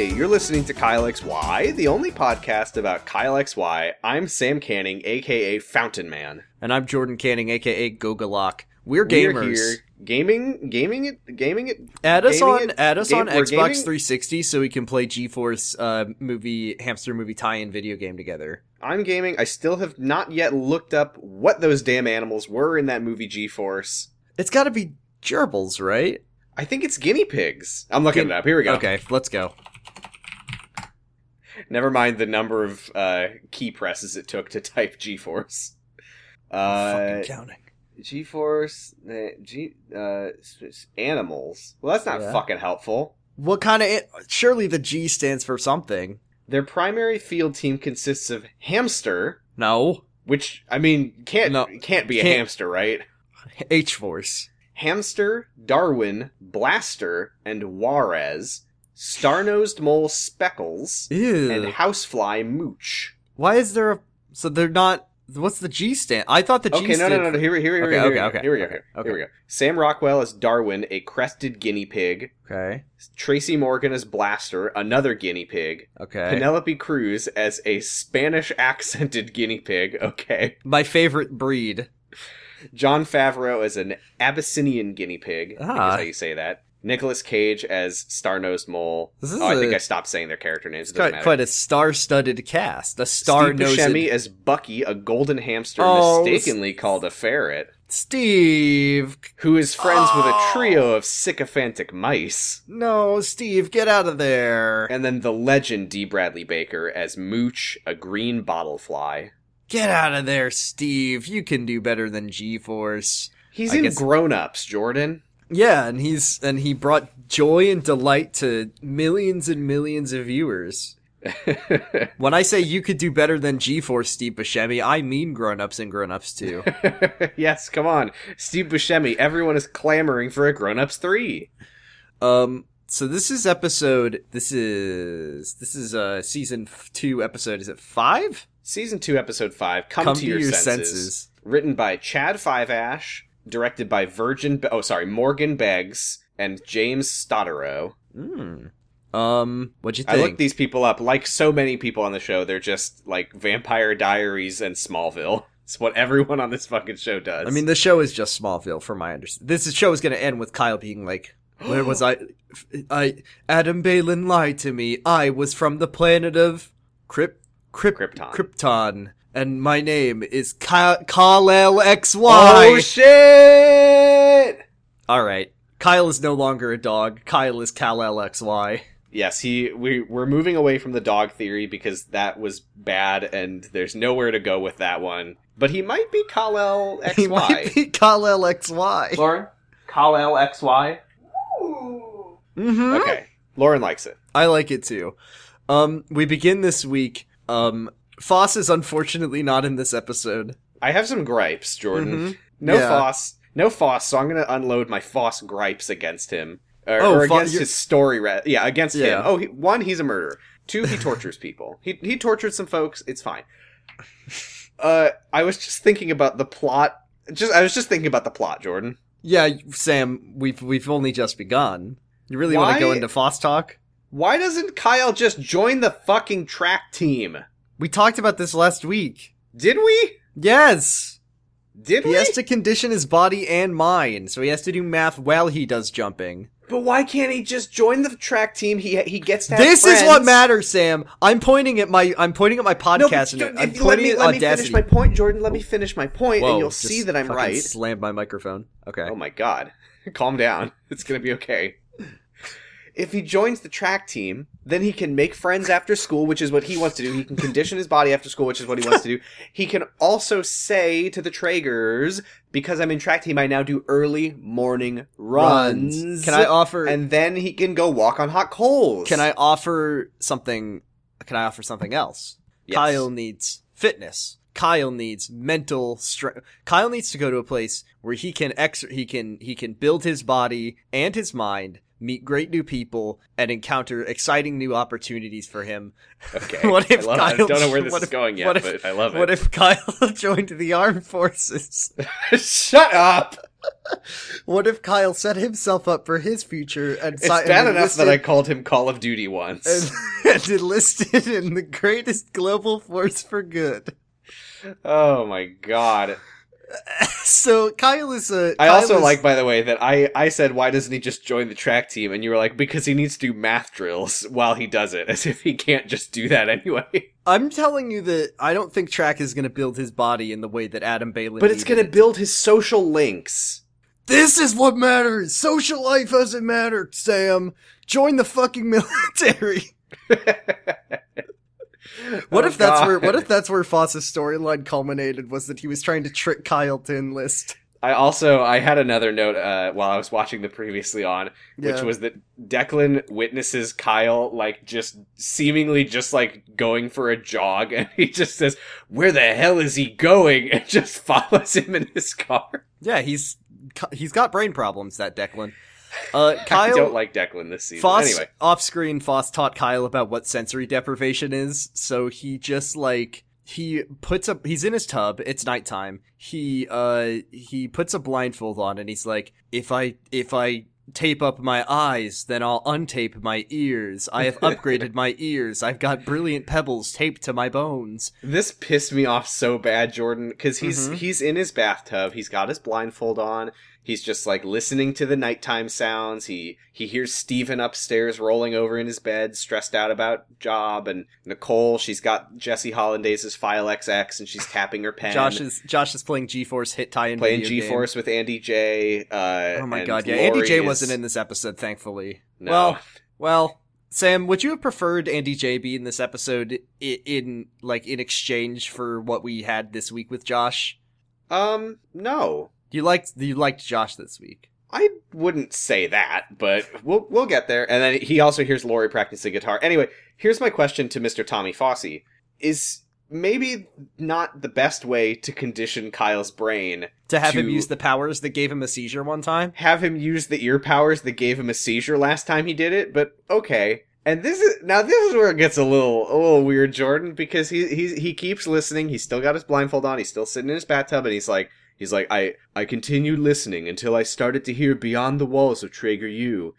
You're listening to Kyle XY, the only podcast about Kyle XY. I'm Sam Canning, aka Fountain Man. And I'm Jordan Canning, aka Gogalock. We're We're gamers. here gaming, gaming it, gaming it. Add us on it- add us game- on Xbox gaming- 360 so we can play G-Force uh, movie hamster movie tie-in video game together. I'm gaming. I still have not yet looked up what those damn animals were in that movie G-Force. It's got to be gerbils, right? I think it's guinea pigs. I'm looking it up. Here we go. Okay, let's go. Never mind the number of uh, key presses it took to type G-Force. Uh, Fucking counting. G-Force, uh, G, uh, animals. Well, that's not Yeah. fucking helpful. What kind of surely the G stands for something. Their primary field team consists of hamster, No. which I mean can't No. can't be a Can't- hamster, right? H Force. Hamster, Darwin, Blaster, and Juarez, star-nosed mole Speckles, Ew. and housefly Mooch. Why is there a so they're not what's the G stand? I thought the G Okay, no, no, no, no. Here, we- here, here, Okay, here, okay, go. okay, here we go. Here, okay. here we go. Sam Rockwell as Darwin, a crested guinea pig. Okay. Tracy Morgan as Blaster, another guinea pig. Okay. Penelope Cruz as a Spanish accented guinea pig. Okay. My favorite breed. Jon Favreau as an Abyssinian guinea pig. I Ah. is how you say that. Nicolas Cage as Star Nosed Mole. This is oh, I think I stopped saying their character names. It quite, quite a star-studded cast. A star-nosed Buscemi as Bucky, a golden hamster Oh, mistakenly called a ferret, Steve. who is friends with a Oh. trio of sycophantic mice. No, Steve, get out of there. And then the legend D. Bradley Baker as Mooch, a green bottle fly. Get out of there, Steve. You can do better than G-Force. He's I in guess- Grown Ups, Jordan. Yeah, and he's and he brought joy and delight to millions and millions of viewers. When I say you could do better than G-Force, Steve Buscemi, I mean grown-ups and grown-ups too. yes, come on. Steve Buscemi, everyone is clamoring for a Grown Ups 3. Um, so this is episode. This is this is uh season two episode. Is it five? Season 2, Episode 5, Come, to, Your, senses. Written by Chad Fiveash, directed by Virgin, Be- oh, sorry, Morgan Beggs and James Stoteraux. Hmm. Um, what'd you think? I looked these people up. Like so many people on the show, they're just like Vampire Diaries and Smallville. It's what everyone on this fucking show does. I mean, the show is just Smallville, from my understanding. This show is going to end with Kyle being like, "Where was I? I Adam Baylin lied to me. I was from the planet of Kryp, Kryp, Krypton. Krypton, and my name is Kyle Kal X oh shit! All right, Kyle is no longer a dog. Kyle is Kal X Y. Yes, he we we're moving away from the dog theory because that was bad and there's nowhere to go with that one. But he might be Kal-El He might be Kal X Y. Lauren, Kal-El XY. Mm-hmm. Okay, Lauren likes it. I like it too. Um, we begin this week. Um, Foss is unfortunately not in this episode. I have some gripes, Jordan. Mhm. No Yeah. Foss, no Foss. So I'm gonna unload my Foss gripes against him, or, Oh, or against you're- his story. Yeah, against him. Yeah. Oh, he, one, he's a murderer. Two, he tortures people. He he tortured some folks. It's fine. Uh, I was just thinking about the plot. Just I was just thinking about the plot, Jordan. Yeah, Sam, we've we've only just begun. You really want to go into Foss talk? Why doesn't Kyle just join the fucking track team? We talked about this last week. Did we? Yes, Did he we? has to condition his body and mind, so he has to do math while he does jumping. But why can't he just join the track team? He he gets to have This is what matters, Sam. I'm pointing at my I'm pointing at my No, podcast but and don't- I'm pointing let me at let me finish my point, Jordan. Let me finish my point, Whoa, and you'll see that I'm right. Slammed my microphone. Okay. Oh my god. Calm down. It's gonna be okay. If he joins the track team, then he can make friends after school, which is what he wants to do. He can condition his body after school, which is what he wants to do. He can also say to the Tragers, because I'm in track team, I now do early morning runs. Can I offer? And then he can go walk on hot coals. Can I offer something? Can I offer something else? Yes. Kyle needs fitness. Kyle needs mental strength. Kyle needs to go to a place where he can ex- he can he can build his body and his mind, meet great new people, and encounter exciting new opportunities for him. Okay. What if I, love, I don't know where this is if- going yet, if- but I love it. What if Kyle joined the armed forces? Shut up! What if Kyle set himself up for his future and It's si- and bad enough that I called him Call of Duty once. and, and enlisted in the greatest global force for good. oh my god. So Kyle is a. I Kyle also is- like, by the way, that I, I said, why doesn't he just join the track team? And you were like, because he needs to do math drills while he does it, as if he can't just do that anyway. I'm telling you that I don't think Track is going to build his body in the way that Adam Bailey. But it's going to build his social links. This is what matters. Social life doesn't matter, Sam. Join the fucking military. What Oh, if that's where? What if that's where Foss's storyline culminated? Was that he was trying to trick Kyle to enlist? I also I had another note uh, while I was watching the previously on, which Yeah. was that Declan witnesses Kyle like just seemingly just like going for a jog, and he just says, "Where the hell is he going?" and just follows him in his car. Yeah, he's he's got brain problems. That Declan. Uh, I don't like Declan this season. Foss Anyway, off screen, Foss taught Kyle about what sensory deprivation is. So he just like he puts up. He's in his tub. It's nighttime. He uh he puts a blindfold on and he's like, if I if I tape up my eyes, then I'll untape my ears. I have upgraded my ears. I've got brilliant pebbles taped to my bones. this pissed me off so bad, Jordan, because he's Mhm. he's in his bathtub. He's got his blindfold on. He's just like listening to the nighttime sounds. He he hears Stephen upstairs rolling over in his bed, stressed out about job, and Nicole. She's got Jesse Hollandaise's File XX, and she's tapping her pen. Josh is Josh is playing g-force Hit Tie in playing video G game. Force with Andy J. Uh, Oh my god, yeah. Andy J is- wasn't in this episode, thankfully. No. Well, well, Sam, would you have preferred Andy J be in this episode in, in like in exchange for what we had this week with Josh? um, no. You liked you liked Josh this week. I wouldn't say that, but we'll we'll get there. And then he also hears Lori practicing guitar. Anyway, here's my question to Mr. Tommy Fossey: Is maybe not the best way to condition Kyle's brain To have him use the powers that gave him a seizure one time? have him use the ear powers that gave him a seizure last time he did it? But okay. And this is now this is where it gets a little a little weird, Jordan, because he he he keeps listening. He's still got his blindfold on. He's still sitting in his bathtub, and he's like he's like I I continued listening until I started to hear beyond the walls of Trager U.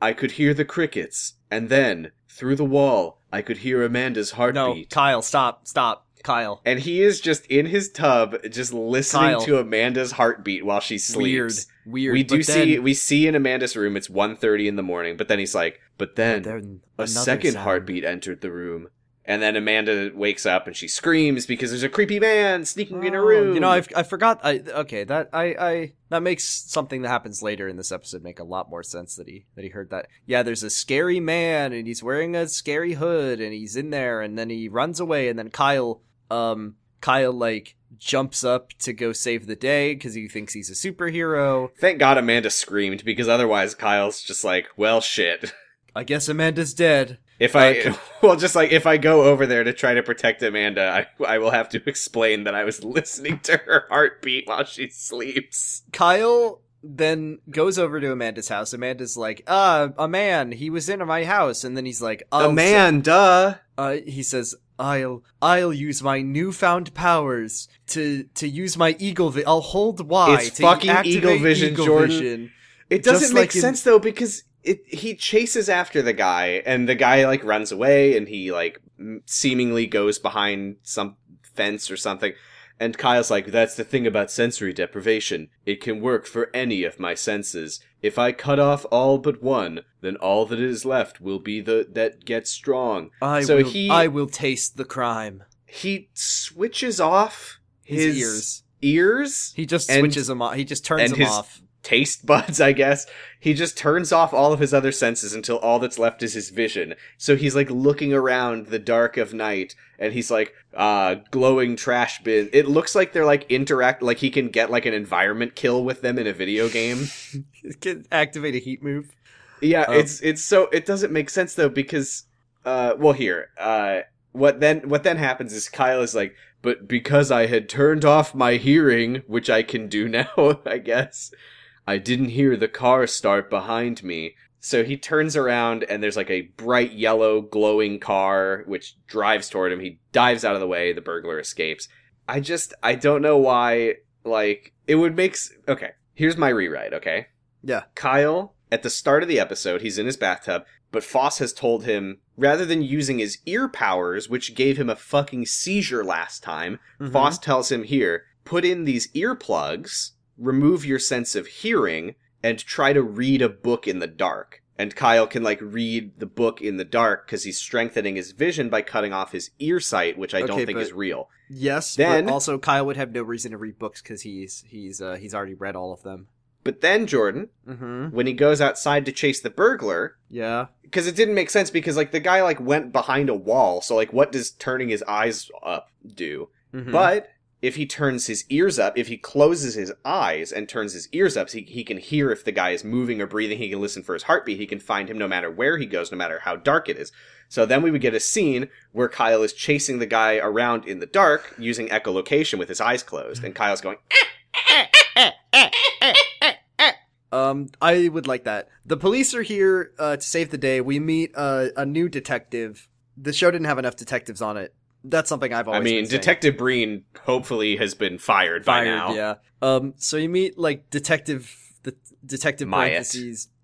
I could hear the crickets, and then through the wall I could hear Amanda's heartbeat. No. Kyle, stop, stop, Kyle. and he is just in his tub, just listening Kyle. to Amanda's heartbeat while she sleeps Weird, weird. we do see then- we see in Amanda's room it's 1.30 in the morning, but then he's like, but then but then a second sound. heartbeat entered the room. And then Amanda wakes up and she screams because there's a creepy man sneaking in her Oh, room. You know, I I forgot. I okay that I I that makes something that happens later in this episode make a lot more sense that he that he heard that. Yeah, there's a scary man and he's wearing a scary hood and he's in there and then he runs away and then Kyle um Kyle like jumps up to go save the day because he thinks he's a superhero. Thank God Amanda screamed because otherwise Kyle's just like, well, shit. I guess Amanda's dead. If I, well, just like if I go over there to try to protect Amanda, I, I will have to explain that I was listening to her heartbeat while she sleeps. Kyle then goes over to Amanda's house. Amanda's like, uh, a man, he was in my house. And then he's like, I'll Amanda. uh, he says, "I'll I'll use my newfound powers to to use my eagle. Vi- I'll hold Y. It's to fucking eagle vision, Jordan. vision." It doesn't Just make like in- sense though because it he chases after the guy and the guy like runs away and he like seemingly goes behind some fence or something. And Kyle's like, "That's the thing about sensory deprivation. It can work for any of my senses. If I cut off all but one, then all that is left will be the that gets strong." I So will. he- I will taste the crime. He switches off His, his, ears. ears He just and- switches them off. He just turns and them his- off. Taste buds, I guess. He just turns off all of his other senses until all that's left is his vision. So he's like looking around the dark of night and he's like, uh, glowing trash bin. It looks like they're like interact, like he can get like an environment kill with them in a video game. Can activate a heat move. Yeah, Um, it's, it's so, it doesn't make sense though because, uh, well here, uh, what then, what then happens is Kyle is like, but because I had turned off my hearing, which I can do now, I guess, I didn't hear the car start behind me. So he turns around and there's like a bright yellow glowing car which drives toward him. He dives out of the way, the burglar escapes. I just I don't know why like it would make s- okay. Here's my rewrite, okay? Yeah. Kyle, at the start of the episode, he's in his bathtub, but Foss has told him rather than using his ear powers, which gave him a fucking seizure last time, Mhm. Foss tells him here, put in these earplugs, remove your sense of hearing, and try to read a book in the dark. And Kyle can like read the book in the dark because he's strengthening his vision by cutting off his ear sight, which I don't think is real. Yes, Then- but also Kyle would have no reason to read books because he's he's uh, he's already read all of them. But then Jordan, Mm-hmm. when he goes outside to chase the burglar, Yeah. because it didn't make sense because like the guy like went behind a wall, so like what does turning his eyes up do? Mhm. But if he turns his ears up, if he closes his eyes and turns his ears up, he, he can hear if the guy is moving or breathing. He can listen for his heartbeat. He can find him no matter where he goes, no matter how dark it is. So then we would get a scene where Kyle is chasing the guy around in the dark using echolocation with his eyes closed, and Kyle's going, eh, eh, eh, Um, I would like that. The police are here uh, to save the day. We meet uh, a new detective. The show didn't have enough detectives on it. That's something I've always. I mean. Detective Breen hopefully has been fired, by fired. now. Yeah. Um. So you meet like detective, the detective Myatt.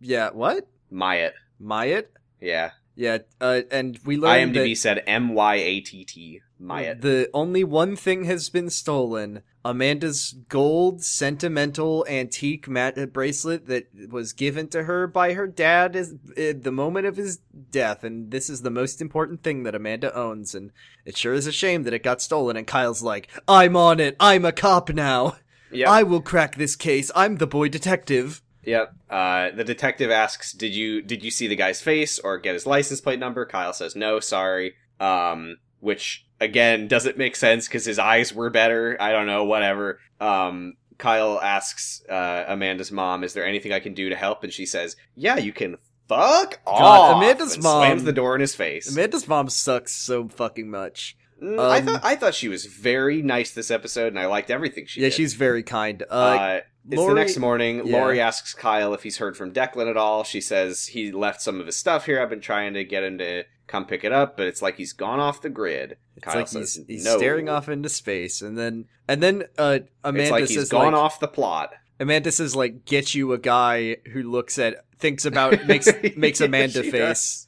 Yeah. What? Myatt. Myatt. Yeah. Yeah. Uh. And we learned IMDb said M Y A T T. Myatt. The only one thing has been stolen. Amanda's gold sentimental antique mat- bracelet that was given to her by her dad is at the moment of his death and this is the most important thing that Amanda owns and it sure is a shame that it got stolen and Kyle's like, "I'm on it. I'm a cop now. Yep. I will crack this case. I'm the boy detective." Yep. Uh, the detective asks, "Did you did you see the guy's face or get his license plate number?" Kyle says, "No, sorry." Um, which again doesn't make sense because his eyes were better. I don't know, whatever. Um, Kyle asks uh, Amanda's mom, "Is there anything I can do to help?" And she says, "Yeah, you can fuck off." Amanda's and mom- slams the door in his face. Amanda's mom sucks so fucking much. Mm, I um, thought I thought she was very nice this episode, and I liked everything she did. yeah, did. she's very kind. Uh, Uh, it's Lori- the next morning. yeah. Lori asks Kyle if he's heard from Declan at all. She says he left some of his stuff here. I've been trying to get him to come pick it up, but it's like he's gone off the grid. It's Kyle like says he's, he's no. staring off into space, and then and then uh, Amanda it's like says he's gone like, off the plot. Amanda says like get you a guy who looks at thinks about makes makes Yeah, Amanda she face.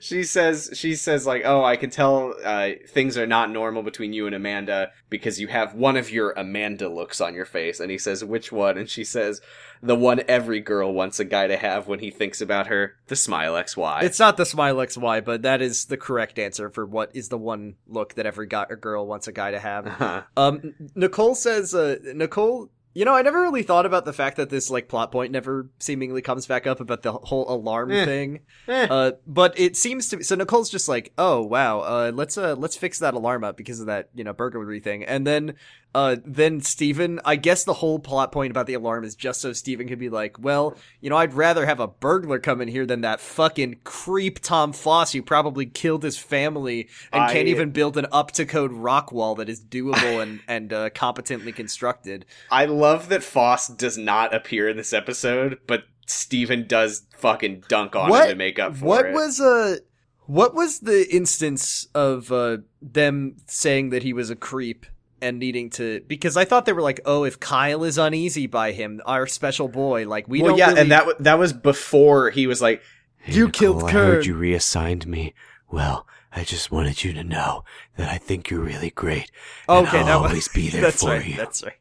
She says she says like, "Oh, I can tell uh, things are not normal between you and Amanda because you have one of your Amanda looks on your face." And he says, "Which one?" And she says, "The one every girl wants a guy to have when he thinks about her, the smile XY." It's not the smile XY, but that is the correct answer for what is the one look that every guy or girl wants a guy to have. Uh-huh. Um, Nicole says, uh, Nicole, you know, I never really thought about the fact that this like plot point never seemingly comes back up about the whole alarm Eh. thing. Eh. Uh, but it seems to be so. Nicole's just like, oh wow, uh, let's uh, let's fix that alarm up because of that you know burglary thing, and then uh, then Stephen, I guess the whole plot point about the alarm is just so Stephen could be like, well, you know, I'd rather have a burglar come in here than that fucking creep Tom Foss who probably killed his family and I- can't even build an up to code rock wall that is doable and and uh, competently constructed. I love that Foss does not appear in this episode, but Stephen does fucking dunk on What- him to make up for what it. was uh what was the instance of uh them saying that he was a creep and needing to because I thought they were like, oh, if Kyle is uneasy by him, our special boy, like we well, don't yeah, really- and that w- that was before he was like, Hey, You Nicole, killed I heard you reassigned me. Well, I just wanted you to know that I think you're really great. and okay, I'll that always be there that's for right, you. That's right.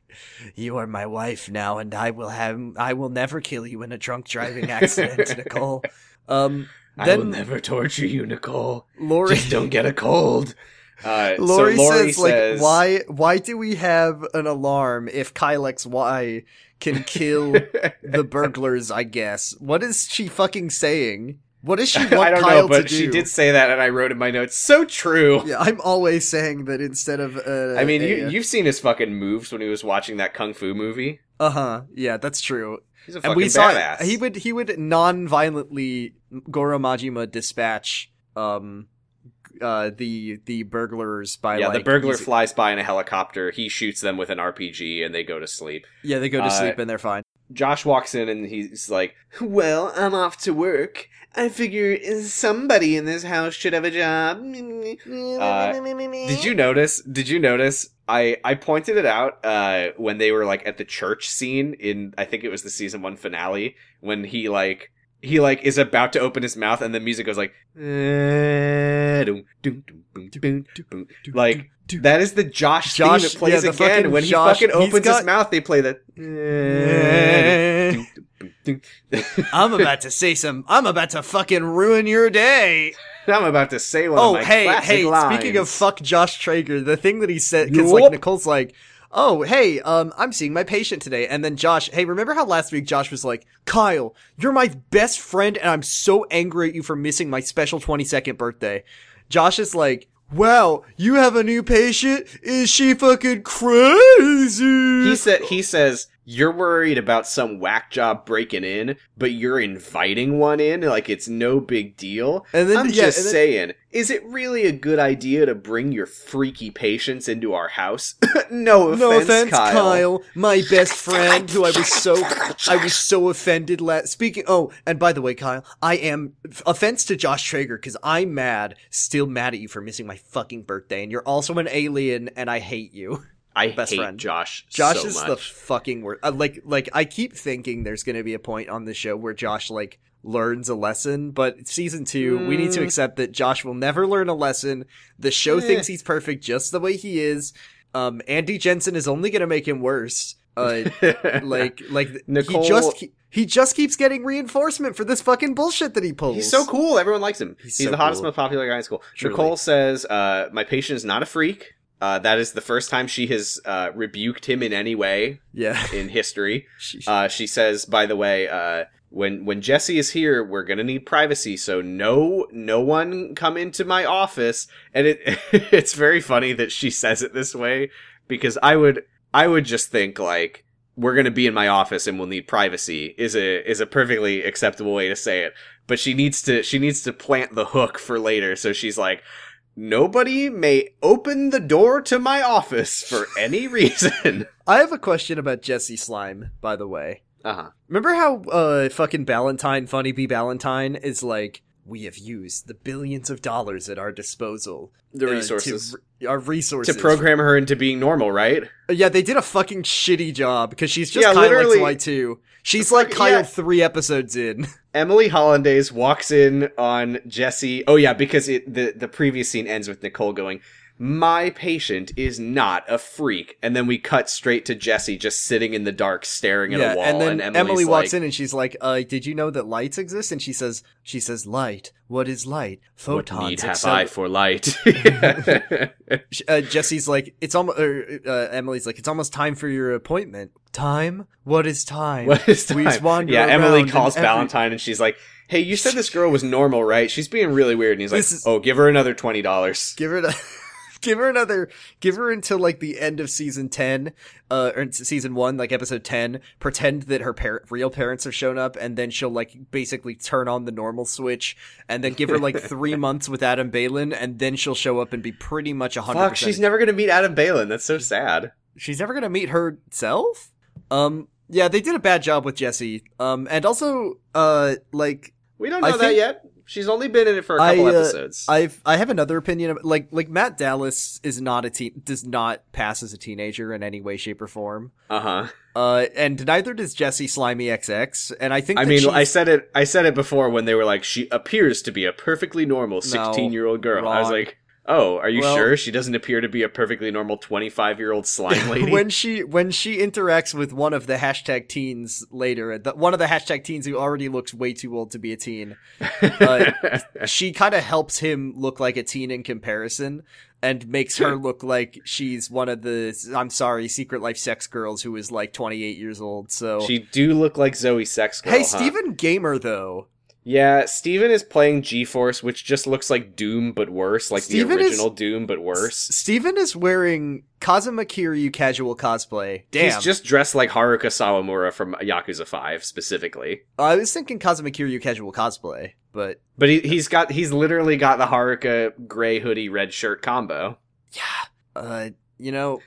You are my wife now, and I will have I will never kill you in a drunk driving accident, Nicole. Um, "I will never torture you, Nicole. Lori Just don't get a cold." Uh, Lori, so Lori says, like, why why do we have an alarm if Kyle Y can kill the burglars, I guess. What is she fucking saying? What is she want I don't Kyle know, but she did say that, and I wrote in my notes. So true. Yeah, I'm always saying that instead of. Uh, I mean, you you've seen his fucking moves when he was watching that kung fu movie. Uh huh. Yeah, that's true. He's a And fucking we saw badass. he would he would non-violently Goro Majima dispatch um uh the the burglars by yeah, like the burglar flies by in a helicopter. He shoots them with an RPG, and they go to sleep. yeah they go to uh, sleep and they're fine. Josh walks in and he's like, "Well, I'm off to work. I figure somebody in this house should have a job." Uh, did you notice? Did you notice? I I pointed it out uh when they were like at the church scene in I think it was the season one finale when he like he like is about to open his mouth and the music goes like eh, like that is the Josh, Josh- theme that plays yeah, the again when he Josh- fucking opens got- his mouth they play that eh, dum. I'm about to say some. I'm about to fucking ruin your day. I'm about to say one Oh, hey, hey! lines. Speaking of fuck Josh Trager, the thing that he said because like Nicole's like, oh, hey, um, I'm seeing my patient today, and then Josh, hey, remember how last week Josh was like, Kyle, you're my best friend, and I'm so angry at you for missing my special 22nd birthday. Josh is like. Wow, you have a new patient? Is she fucking crazy? He said he says you're worried about some whack job breaking in, but you're inviting one in like it's no big deal. And then- I'm yeah, just then- saying, is it really a good idea to bring your freaky patients into our house? no offense, no offense, Kyle. Kyle. my best friend, who I was so I was so offended. La- Speaking, oh, and by the way, Kyle, I am offense to Josh Trager because I'm mad, still mad at you for missing my fucking birthday, and you're also an alien, and I hate you. I Best hate friend. Josh. Josh so is much. the fucking worst. Uh, like, like I keep thinking there's gonna be a point on the show where Josh like learns a lesson, but season two, we need to Mm. accept that Josh will never learn a lesson. The show Eh. thinks he's perfect just the way he is. Um, Andy Jensen is only gonna make him worse. Uh, like, like Nicole- he just ke- he just keeps getting reinforcement for this fucking bullshit that he pulls. He's so cool. Everyone likes him. He's He's, so the hottest, cool. most popular guy in school. Truly. Nicole says, uh, "My patient is not a freak. Uh, that is the first time she has uh, rebuked him in any way Yeah. in history." She- Uh, she says, by the way, uh, when when Jesse is here, we're gonna need privacy, so no no one come into my office. And it it's very funny that she says it this way because I would I would just think like we're gonna be in my office and we'll need privacy is a is a perfectly acceptable way to say it. But she needs to she needs to plant the hook for later. So she's like. Nobody may open the door to my office for any reason. I have a question about Jesse Slime, by the way. uh huh. Remember how uh fucking Valentine, Funny Bee Valentine is like, we have used the billions of dollars at our disposal. The uh, to resources. re- our resources. to program her into being normal, right? Uh, Yeah, they did a fucking shitty job because she's just Yeah, Kyle literally- XY2. She's like Kyle yeah. three episodes in. Emily Hollandaise walks in on Jesse. Oh yeah, because it the the previous scene ends with Nicole going, "My patient is not a freak," and then we cut straight to Jesse just sitting in the dark, staring at yeah, a wall. and then Emily's Emily walks like, in and she's like, "Uh, did you know that lights exist?" And she says, "She says light. What is light? Photons. "What Photons." need have I for light?" uh, Jesse's like, it's almost. Uh, Emily's like, it's almost time for your appointment. Time? What is time? what is time? We wander Yeah, Emily calls and every- Valentine and she's like, "Hey, you said this girl was normal, right? She's being really weird." And he's like, is- "Oh, give her another twenty dollars." Give her, a, give her another, give her until like the end of season ten, uh, or season one, like episode ten. Pretend that her par- real parents have shown up, and then she'll like basically turn on the normal switch, and then give her like three months with Adam Baylin, and then she'll show up and be pretty much a hundred. Fuck, she's never gonna meet Adam Baylin. That's so sad. she's never gonna meet herself. Um, yeah, they did a bad job with Jesse. Um, and also, uh, like We don't I know that think- yet. She's only been in it for a couple uh, episodes. I've I have another opinion. Of, like like Matt Dallas is not a teen does not pass as a teenager in any way, shape, or form. Uh huh. Uh, and neither does Jesse Slimy XX. And I think I mean, I said it. I said it before when they were like, she appears to be a perfectly normal No, sixteen-year-old girl. I was like, oh, are you Well- sure she doesn't appear to be a perfectly normal twenty-five-year-old slime lady? when she when she interacts with one of the hashtag teens later, the, one of the hashtag teens who already looks way too old to be a teen, uh, she kind of helps him look like a teen in comparison and makes her look like she's one of the I'm sorry, secret life sex girls who is like 28 years old. So she do look like Zoe Sex Girl. Hey, huh? Steven Gamer though. Yeah, Steven is playing G-Force, which just looks like Doom but worse, like Steven the is- original Doom but worse. Steven is wearing Kazuma Kiryu casual cosplay. Damn. He's just dressed like Haruka Sawamura from Yakuza Five, specifically. I was thinking Kazuma Kiryu casual cosplay, but But he, he's got he's literally got the Haruka gray hoodie red shirt combo. yeah, uh, you know,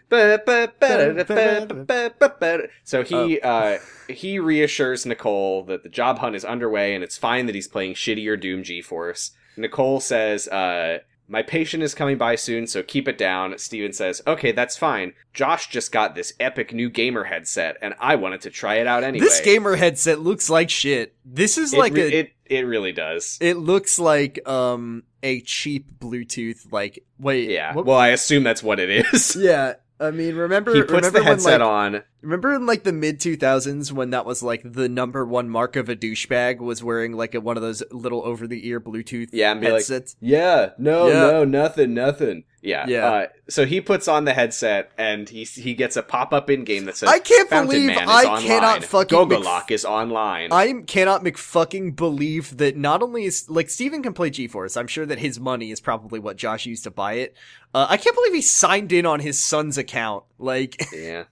So he uh he reassures Nicole that the job hunt is underway and it's fine that he's playing shittier Doom G-Force. Nicole says uh My patient is coming by soon, so keep it down. Steven says, Okay, that's fine. Josh just got this epic new gamer headset, and I wanted to try it out anyway. This gamer headset looks like shit. This is it, like re- a it it really does. it looks like um a cheap Bluetooth like wait yeah. what- Well, I assume that's what it is. yeah. I mean, remember he puts remember the headset when, like, on. Remember in like the mid 2000s when that was like the number one mark of a douchebag was wearing like a, one of those little over the ear Bluetooth Yeah, be like, headsets? Yeah, no, Yeah. no, nothing, nothing. Yeah, Yeah. Uh, so he puts on the headset and he he gets a pop up in game that says, I can't Fountain believe I online. cannot fucking Gogolock McF- is online. I cannot McFucking believe that not only is like Steven can play G-Force. I'm sure that his money is probably what Josh used to buy it. Uh, I can't believe he signed in on his son's account. Like, yeah,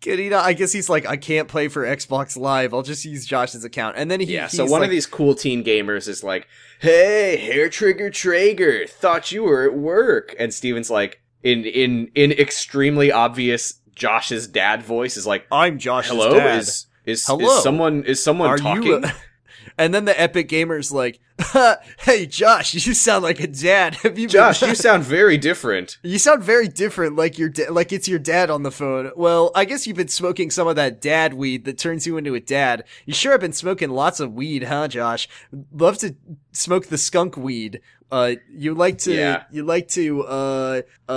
can he not? I guess he's like, I can't play for Xbox Live. I'll just use Josh's account. And then he, yeah. So one like, of these cool teen gamers is like, "Hey, Hair Trigger Trager, thought you were at work," and Steven's like, in in in extremely obvious Josh's dad voice is like, I'm Josh's "Hello, dad. is is, Hello. is someone is someone Are talking?" and then the Epic Gamer's like, "Hey, Josh, you sound like a dad. Have you, been- Josh, you sound very different. You sound very different, like your da- like it's your dad on the phone. Well, I guess you've been smoking some of that dad weed that turns you into a dad. You sure have been smoking lots of weed, huh, Josh? Love to smoke the skunk weed. Uh, you like to Yeah. you like to uh uh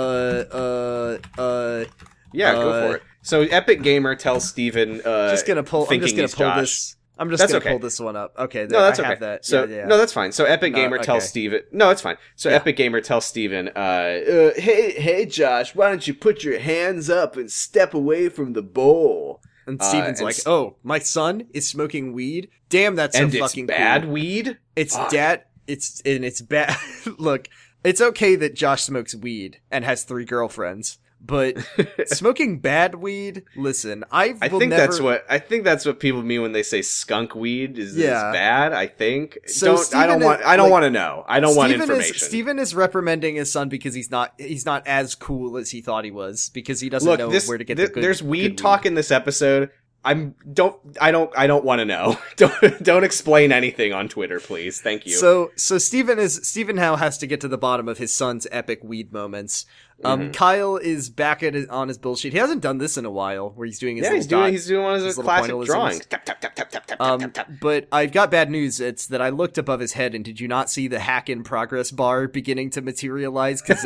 uh uh. Yeah, go Uh, for it. So Epic Gamer tells Steven uh just gonna pull. I'm just gonna pull Josh. this. I'm just That's gonna okay. pull this one up. Okay, No, that's I okay. have that. So yeah, yeah. no, that's fine. So Epic No, Gamer tells okay. Steven. No, it's fine. So Yeah. Epic Gamer tells Steven, uh, uh, "Hey, hey, Josh, why don't you put your hands up and step away from the bowl?" and uh, Steven's and like, "Oh, my son is smoking weed. Damn, that's and so fucking bad cool. weed. It's Fuck. dad. It's and it's bad. Look, it's okay that Josh smokes weed and has three girlfriends, but smoking bad weed. Listen, I I think never, that's what I think that's what people mean when they say skunk weed is, Yeah. is bad. I think. So don't I don't is- want I don't like, want to know. I don't want Steven information. Is, Steven is reprimanding his son because he's not he's not as cool as he thought he was because he doesn't Look, know this, where to get thi- the good. there's weed good talk in this episode. I'm don't I don't I don't want to know. don't don't explain anything on Twitter, please. Thank you. So so Steven is Steven now has to get to the bottom of his son's epic weed moments. Um, Mhm. Kyle is back at his, on his bullshit. He hasn't done this in a while, where he's doing his yeah, he's doing dot- he's doing one of his his classic drawings. Tap, tap, tap, Um, but I've got bad news. It's that I looked above his head and did you not see the hack in progress bar beginning to materialize? Because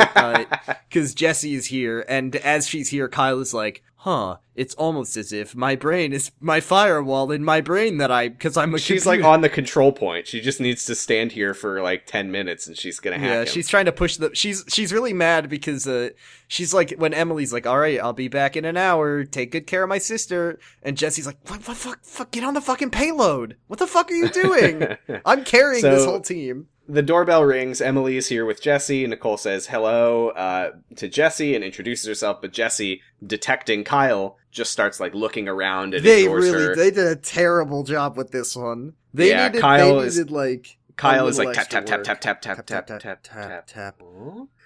because Jesse is here, and as she's here, Kyle is like, "Huh? It's almost as if my brain is my firewall in my brain that I because I'm a She's like on the control point. She just needs to stand here for like ten minutes, and she's gonna hack yeah, him. she's trying to push the. She's she's really mad because uh she's like when Emily's like, "All right, I'll be back in an hour. Take good care of my sister," and Jesse's like, "What? What? Fuck! Fuck! Get on the fucking payload! What the fuck are you doing? I'm carrying this whole team." The doorbell rings. Emily is here with Jesse. Nicole says hello uh, to Jesse and introduces herself, but Jesse, detecting Kyle, just starts like looking around and They really her. they did a terrible job with this one. They Yeah, needed Kyle they is- needed like Kyle is like tap tap tap tap tap tap tap tap tap tap. tap.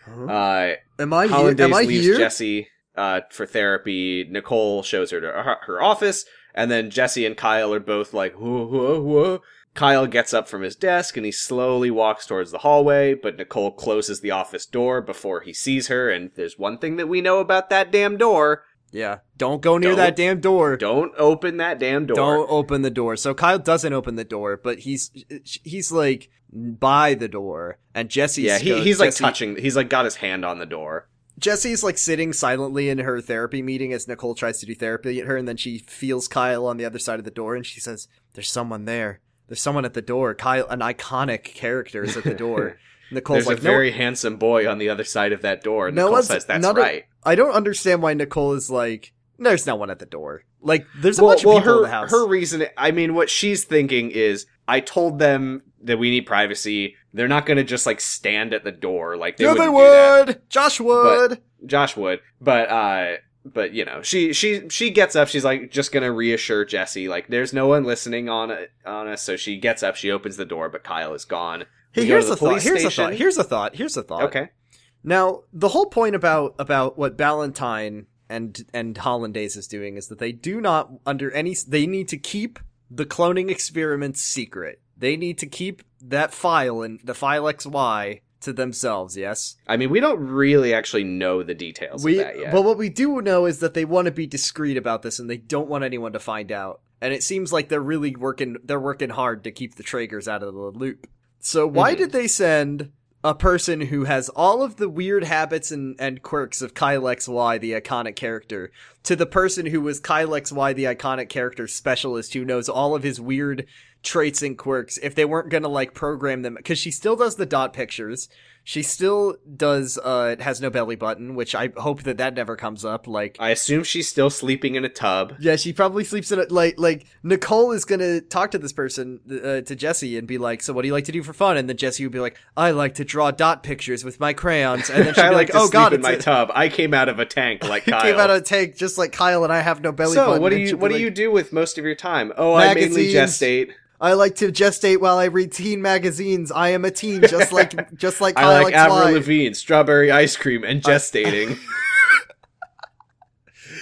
Huh? Uh, Am I here? Am I leaves here? Jesse uh, for therapy. Nicole shows her to her, her office, and then Jesse and Kyle are both like, whoa, whoa, whoa. Kyle gets up from his desk and he slowly walks towards the hallway, but Nicole closes the office door before he sees her. And there's one thing that we know about that damn door Yeah. Don't go near Don't- that damn door. don't open that damn door. Don't open the door. So Kyle doesn't open the door, but he's he's like by the door, and Jesse's yeah, he, he's like Jesse- touching, he's like got his hand on the door. Jesse's like sitting silently in her therapy meeting as Nicole tries to do therapy at her, and then she feels Kyle on the other side of the door, and she says, "There's someone there. There's someone at the door. Kyle, an iconic character, is at the door." Nicole's There's like, a very handsome boy on the other side of that door. And No Nicole says, that's right. "No, I don't understand why Nicole is like." There's no one at the door. Like, there's a well, bunch of well, people her, in the house. Her reason, I mean, what she's thinking is, I told them that we need privacy. They're not going to just like stand at the door like they yeah, they would. Josh would. Josh would, but uh, but you know, she she she gets up. She's like just gonna reassure Jesse, like there's no one listening on on us. So she gets up. She opens the door, but Kyle is gone. Hey, We here's a the thought. Here's a thought. Here's a thought. Here's a thought. Okay. Now, the whole point about about what Ballentine and and Hollandaise is doing is that they do not under any they need to keep the cloning experiments secret. they need to keep that file and the file XY to themselves, yes? I mean, we don't really actually know the details We of that yet. but what we do know is that they want to be discreet about this and they don't want anyone to find out. And it seems like they're really working they're working hard to keep the Tragers out of the loop. So why Mhm. did they send a person who has all of the weird habits and, and quirks of Kyle Y, the iconic character, to the person who was Kyle Y, the iconic character specialist, who knows all of his weird traits and quirks, if they weren't gonna like program them, because she still does the dot pictures. She still does, uh, has no belly button, which I hope that that never comes up. Like, I assume she's still sleeping in a tub. yeah, she probably sleeps in it. Like, like Nicole is gonna talk to this person, uh, to Jesse, and be like, "So, what do you like to do for fun?" And then Jesse would be like, "I like to draw dot pictures with my crayons." And then she'd be like like, "Oh God, in my a- tub. I came out of a tank like Kyle. came out of a tank just like Kyle, and I have no belly so button." what do you what do you do with most of your time? Oh, I mainly Magazines. gestate. I like to gestate while I read teen magazines. I am a teen, just like just like I like Avril Lavigne, strawberry ice cream, and gestating.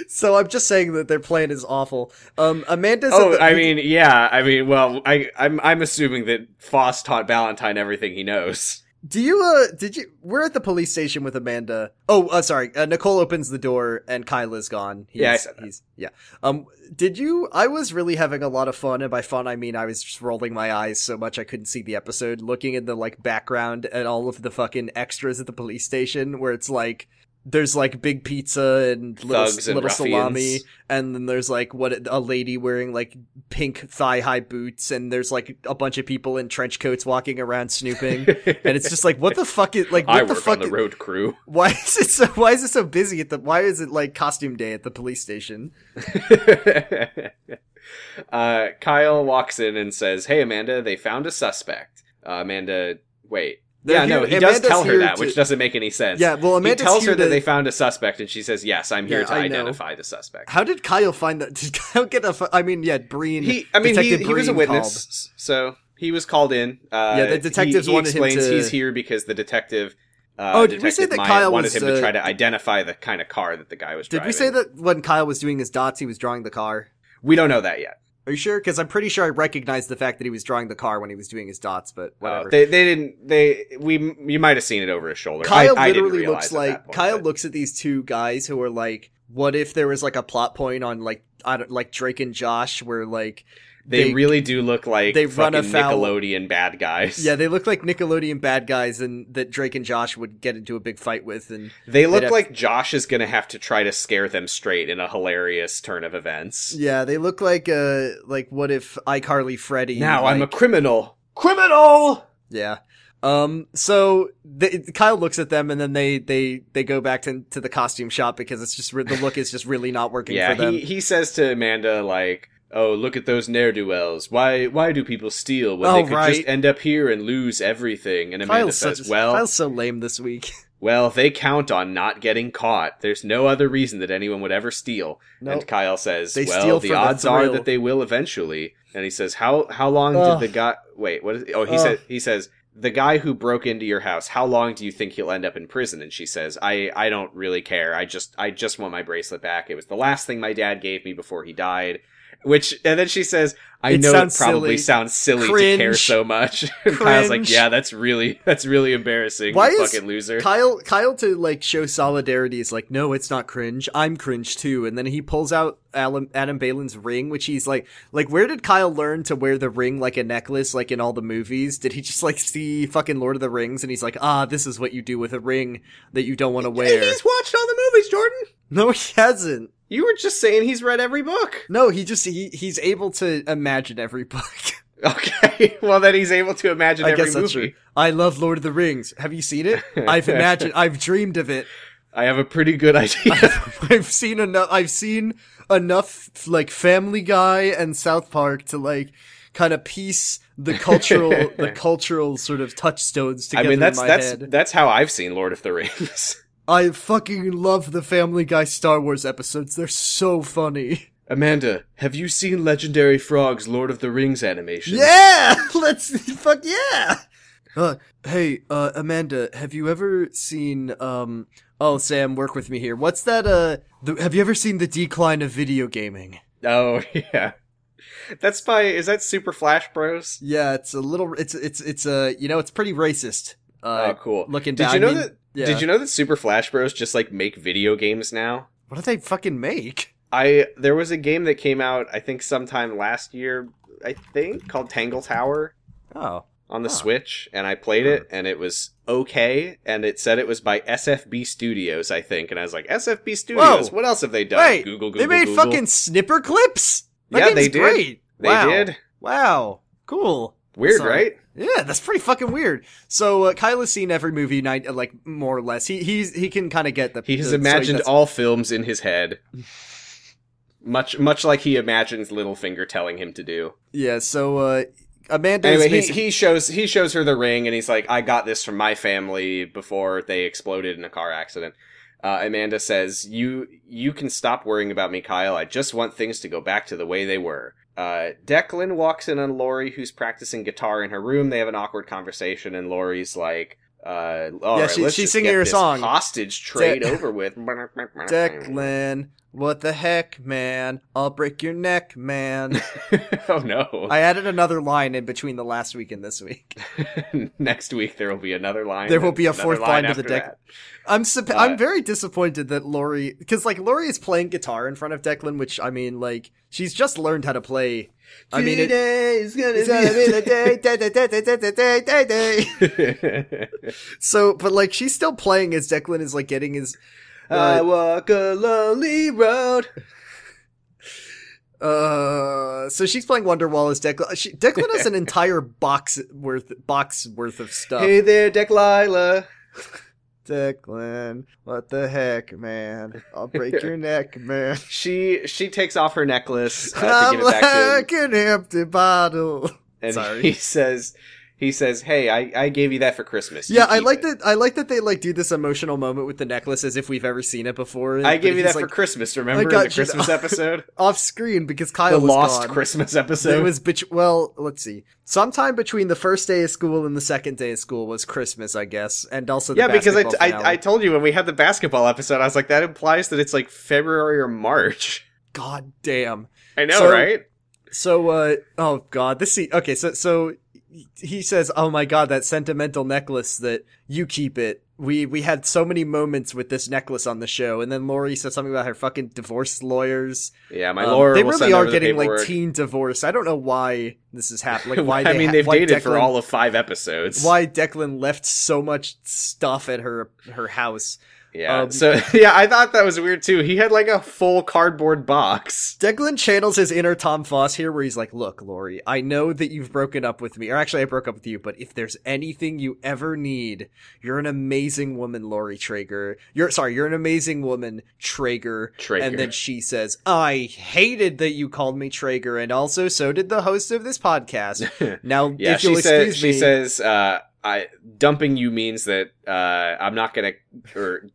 So I'm just saying that their plan is awful. Um, Amanda. oh, I mean, yeah. I mean, well, I I'm I'm assuming that Foss taught Valentine everything he knows. Do you uh did you we're at the police station with Amanda. Oh, uh, sorry. Uh, Nicole opens the door and Kyla's gone. He's, Yeah, I said that. he's yeah. Um did you I was really having a lot of fun and by fun I mean I was just rolling my eyes so much I couldn't see the episode looking in the like background at all of the fucking extras at the police station where it's like there's like big pizza and little, Thugs and little salami and then there's like what a lady wearing like pink thigh high boots and there's like a bunch of people in trench coats walking around snooping and it's just like what the fuck is like what I the work fuck on the road crew. why is it so why is it so busy at the why is it like costume day at the police station uh, Kyle walks in and says, "Hey, Amanda, they found a suspect." Uh, Amanda, wait. They're yeah, no, here- he does Amanda's tell her that, to- which doesn't make any sense. yeah well he Amanda's tells her that they found a suspect, and she says, "Yes, I'm here Yeah, to I know. identify the suspect." how did Kyle find that did Kyle get a I mean yeah Breen He, I mean, he, he was a witness, so he was called in. Uh, Yeah, the detectives he, he wanted him explains to- he's here because the detective. Uh, Oh, did we say that Myatt Kyle wanted was, him to uh, try to identify the kind of car that the guy was driving. did driving? we say that when Kyle was doing his dots he was drawing the car We don't know that yet. Are you sure because I'm pretty sure I recognized the fact that he was drawing the car when he was doing his dots but Uh, whatever they they didn't they we you might have seen it over his shoulder. Kyle I, I literally realize looks like point, Kyle but looks at these two guys who are like, what if there was like a plot point on like I don't like Drake and Josh where like They, they- really do look like they run afoul- Nickelodeon bad guys. yeah they look like Nickelodeon bad guys and that Drake and Josh would get into a big fight with and they look like Josh is gonna have to try to scare them straight in a hilarious turn of events. yeah they look like uh like what if iCarly Freddy Now I'm a criminal. Criminal. yeah um so they, Kyle looks at them and then they they they go back to to the costume shop because it's just the look is just really not working Yeah, for them he he says to Amanda like, "Oh, look at those ne'er do wells. Why why do people steal when Oh, they could right. just end up here and lose everything?" And Amanda Kyle's says, such "Well, Kyle's so lame this week well, they count on not getting caught. There's no other reason that anyone would ever steal." Nope. And Kyle says, They "Well, the for the odds are that they will eventually." And he says, "How how long Ugh. did the guy wait? What is? Oh, he Ugh. said he says." The guy who broke into your house, how long do you think he'll end up in prison? And she says, "I I don't really care. I just I just want my bracelet back. It was the last thing my dad gave me before he died." Which and then she says, "I It know it probably silly. sounds silly to care so much." And Kyle's like, "Yeah, that's really that's really embarrassing. Why you is fucking loser." Kyle Kyle to like show solidarity is like, no, it's not cringe. I'm cringe too. And then he pulls out Adam, Adam Baylin's ring, which he's like, like, where did Kyle learn to wear the ring like a necklace, like in all the movies? Did he just like see fucking Lord of the Rings and he's like, ah, this is what you do with a ring that you don't want to wear? He's watched all the movies, Jordan. No, he hasn't. You were just saying he's read every book. No, he just he, he's able to imagine every book. Okay, well then he's able to imagine I every guess that's movie. true. I love Lord of the Rings. Have you seen it? I've imagined. I've dreamed of it. I have a pretty good idea. I've seen enough. I've seen enough like Family Guy and South Park to like kind of piece the cultural the cultural sort of touchstones I together mean, that's in my that's head. that's how I've seen Lord of the Rings. I fucking love the Family Guy Star Wars episodes. They're so funny. Amanda, have you seen Legendary Frog's Lord of the Rings animation? Yeah, let's fuck yeah. Uh, hey, uh, Amanda, have you ever seen um? Oh, Sam, work with me here. What's that? Uh, the, have you ever seen the decline of video gaming? Oh yeah. That's by is that Super Flash Bros? Yeah, it's a little. It's it's it's a you know it's pretty racist. Uh, oh, cool. looking Did you know that? Yeah. Did you know that Super Flash Bros just like make video games now? What do they fucking make? I there was a game that came out I think sometime last year I think called Tangle Tower Oh, on the. Switch and I played it and it was okay and it said it was by SFB Studios I think and I was like SFB Studios Whoa. what else have they done wait, Google Google they made Google. fucking Snipperclips. That Yeah, they did. Great. they wow. did Wow, cool. Weird So- right Yeah, that's pretty fucking weird. So uh, Kyle has seen every movie, night, like more or less. He he's he can kind of get the. he has the- so imagined all films in his head much much like he imagines Littlefinger telling him to do Yeah, so uh, Amanda anyway, he, he shows he shows her the ring, and he's like, "I got this from my family before they exploded in a car accident." Uh, Amanda says, "You you can stop worrying about me, Kyle. I just want things to go back to the way they were." Uh, Declan walks in on Lori, who's practicing guitar in her room. They have an awkward conversation, and Lori's like, uh, Yeah, right, she- she's singing her song. hostage trade De- over with." Declan, what the heck, man? I'll break your neck, man. oh no! I added another line in between the last week and this week. Next week there will be another line. There will be a fourth line to the deck. I'm sup- Uh, I'm very disappointed that Lori because like Lori is playing guitar in front of Declan, which I mean like she's just learned how to play. I mean, it, Today's gonna it's gonna be the day, day, day, day, day, day, day, day, day. So, but like she's still playing as Declan is like getting his. I walk a lonely road. uh, so she's playing Wonderwall as Declan. She, Declan has an entire box worth box worth of stuff. Hey there, Declila. Declan, what the heck, man? I'll break your neck, man. She she takes off her necklace uh, to I'm give it back to him, like an empty bottle. and Sorry. he says he says, "Hey, I, I gave you that for Christmas. You Yeah, I like it. that. I like that they like do this emotional moment with the necklace as if we've ever seen it before. I gave you that for Christmas. Remember got the Christmas episode, off screen because Kyle the was lost gone. Christmas It episode. was bet- well, let's see. Sometime between the first day of school and the second day of school was Christmas, I guess, and also the yeah, because I, I told you when we had the basketball episode, I was like, that implies that it's like February or March. God damn. I know, So- right? So, uh, oh god, this scene. Okay, so so he says, "Oh my god, that sentimental necklace that you keep it." We we had so many moments with this necklace on the show, and then Lori says something about her fucking divorce lawyers. Yeah, my Um, lawyer they really are getting like teen divorce. I don't know why this is happening. Like why I mean, ha- they've dated for all of five episodes. why Declan left so much stuff at her her house. Yeah. Um, so yeah, I thought that was weird too. He had like a full cardboard box. Declan channels his inner Tom Foss here, where he's like, "Look, Lori, I know that you've broken up with me, or actually, I broke up with you. But if there's anything you ever need, you're an amazing woman, Lori Trager. You're sorry, you're an amazing woman, Trager." Trager. And then she says, "I hated that you called me Trager, and also so did the host of this podcast. Now, Yeah, if you'll she says excuse she says uh I dumping you means that uh I'm not going to or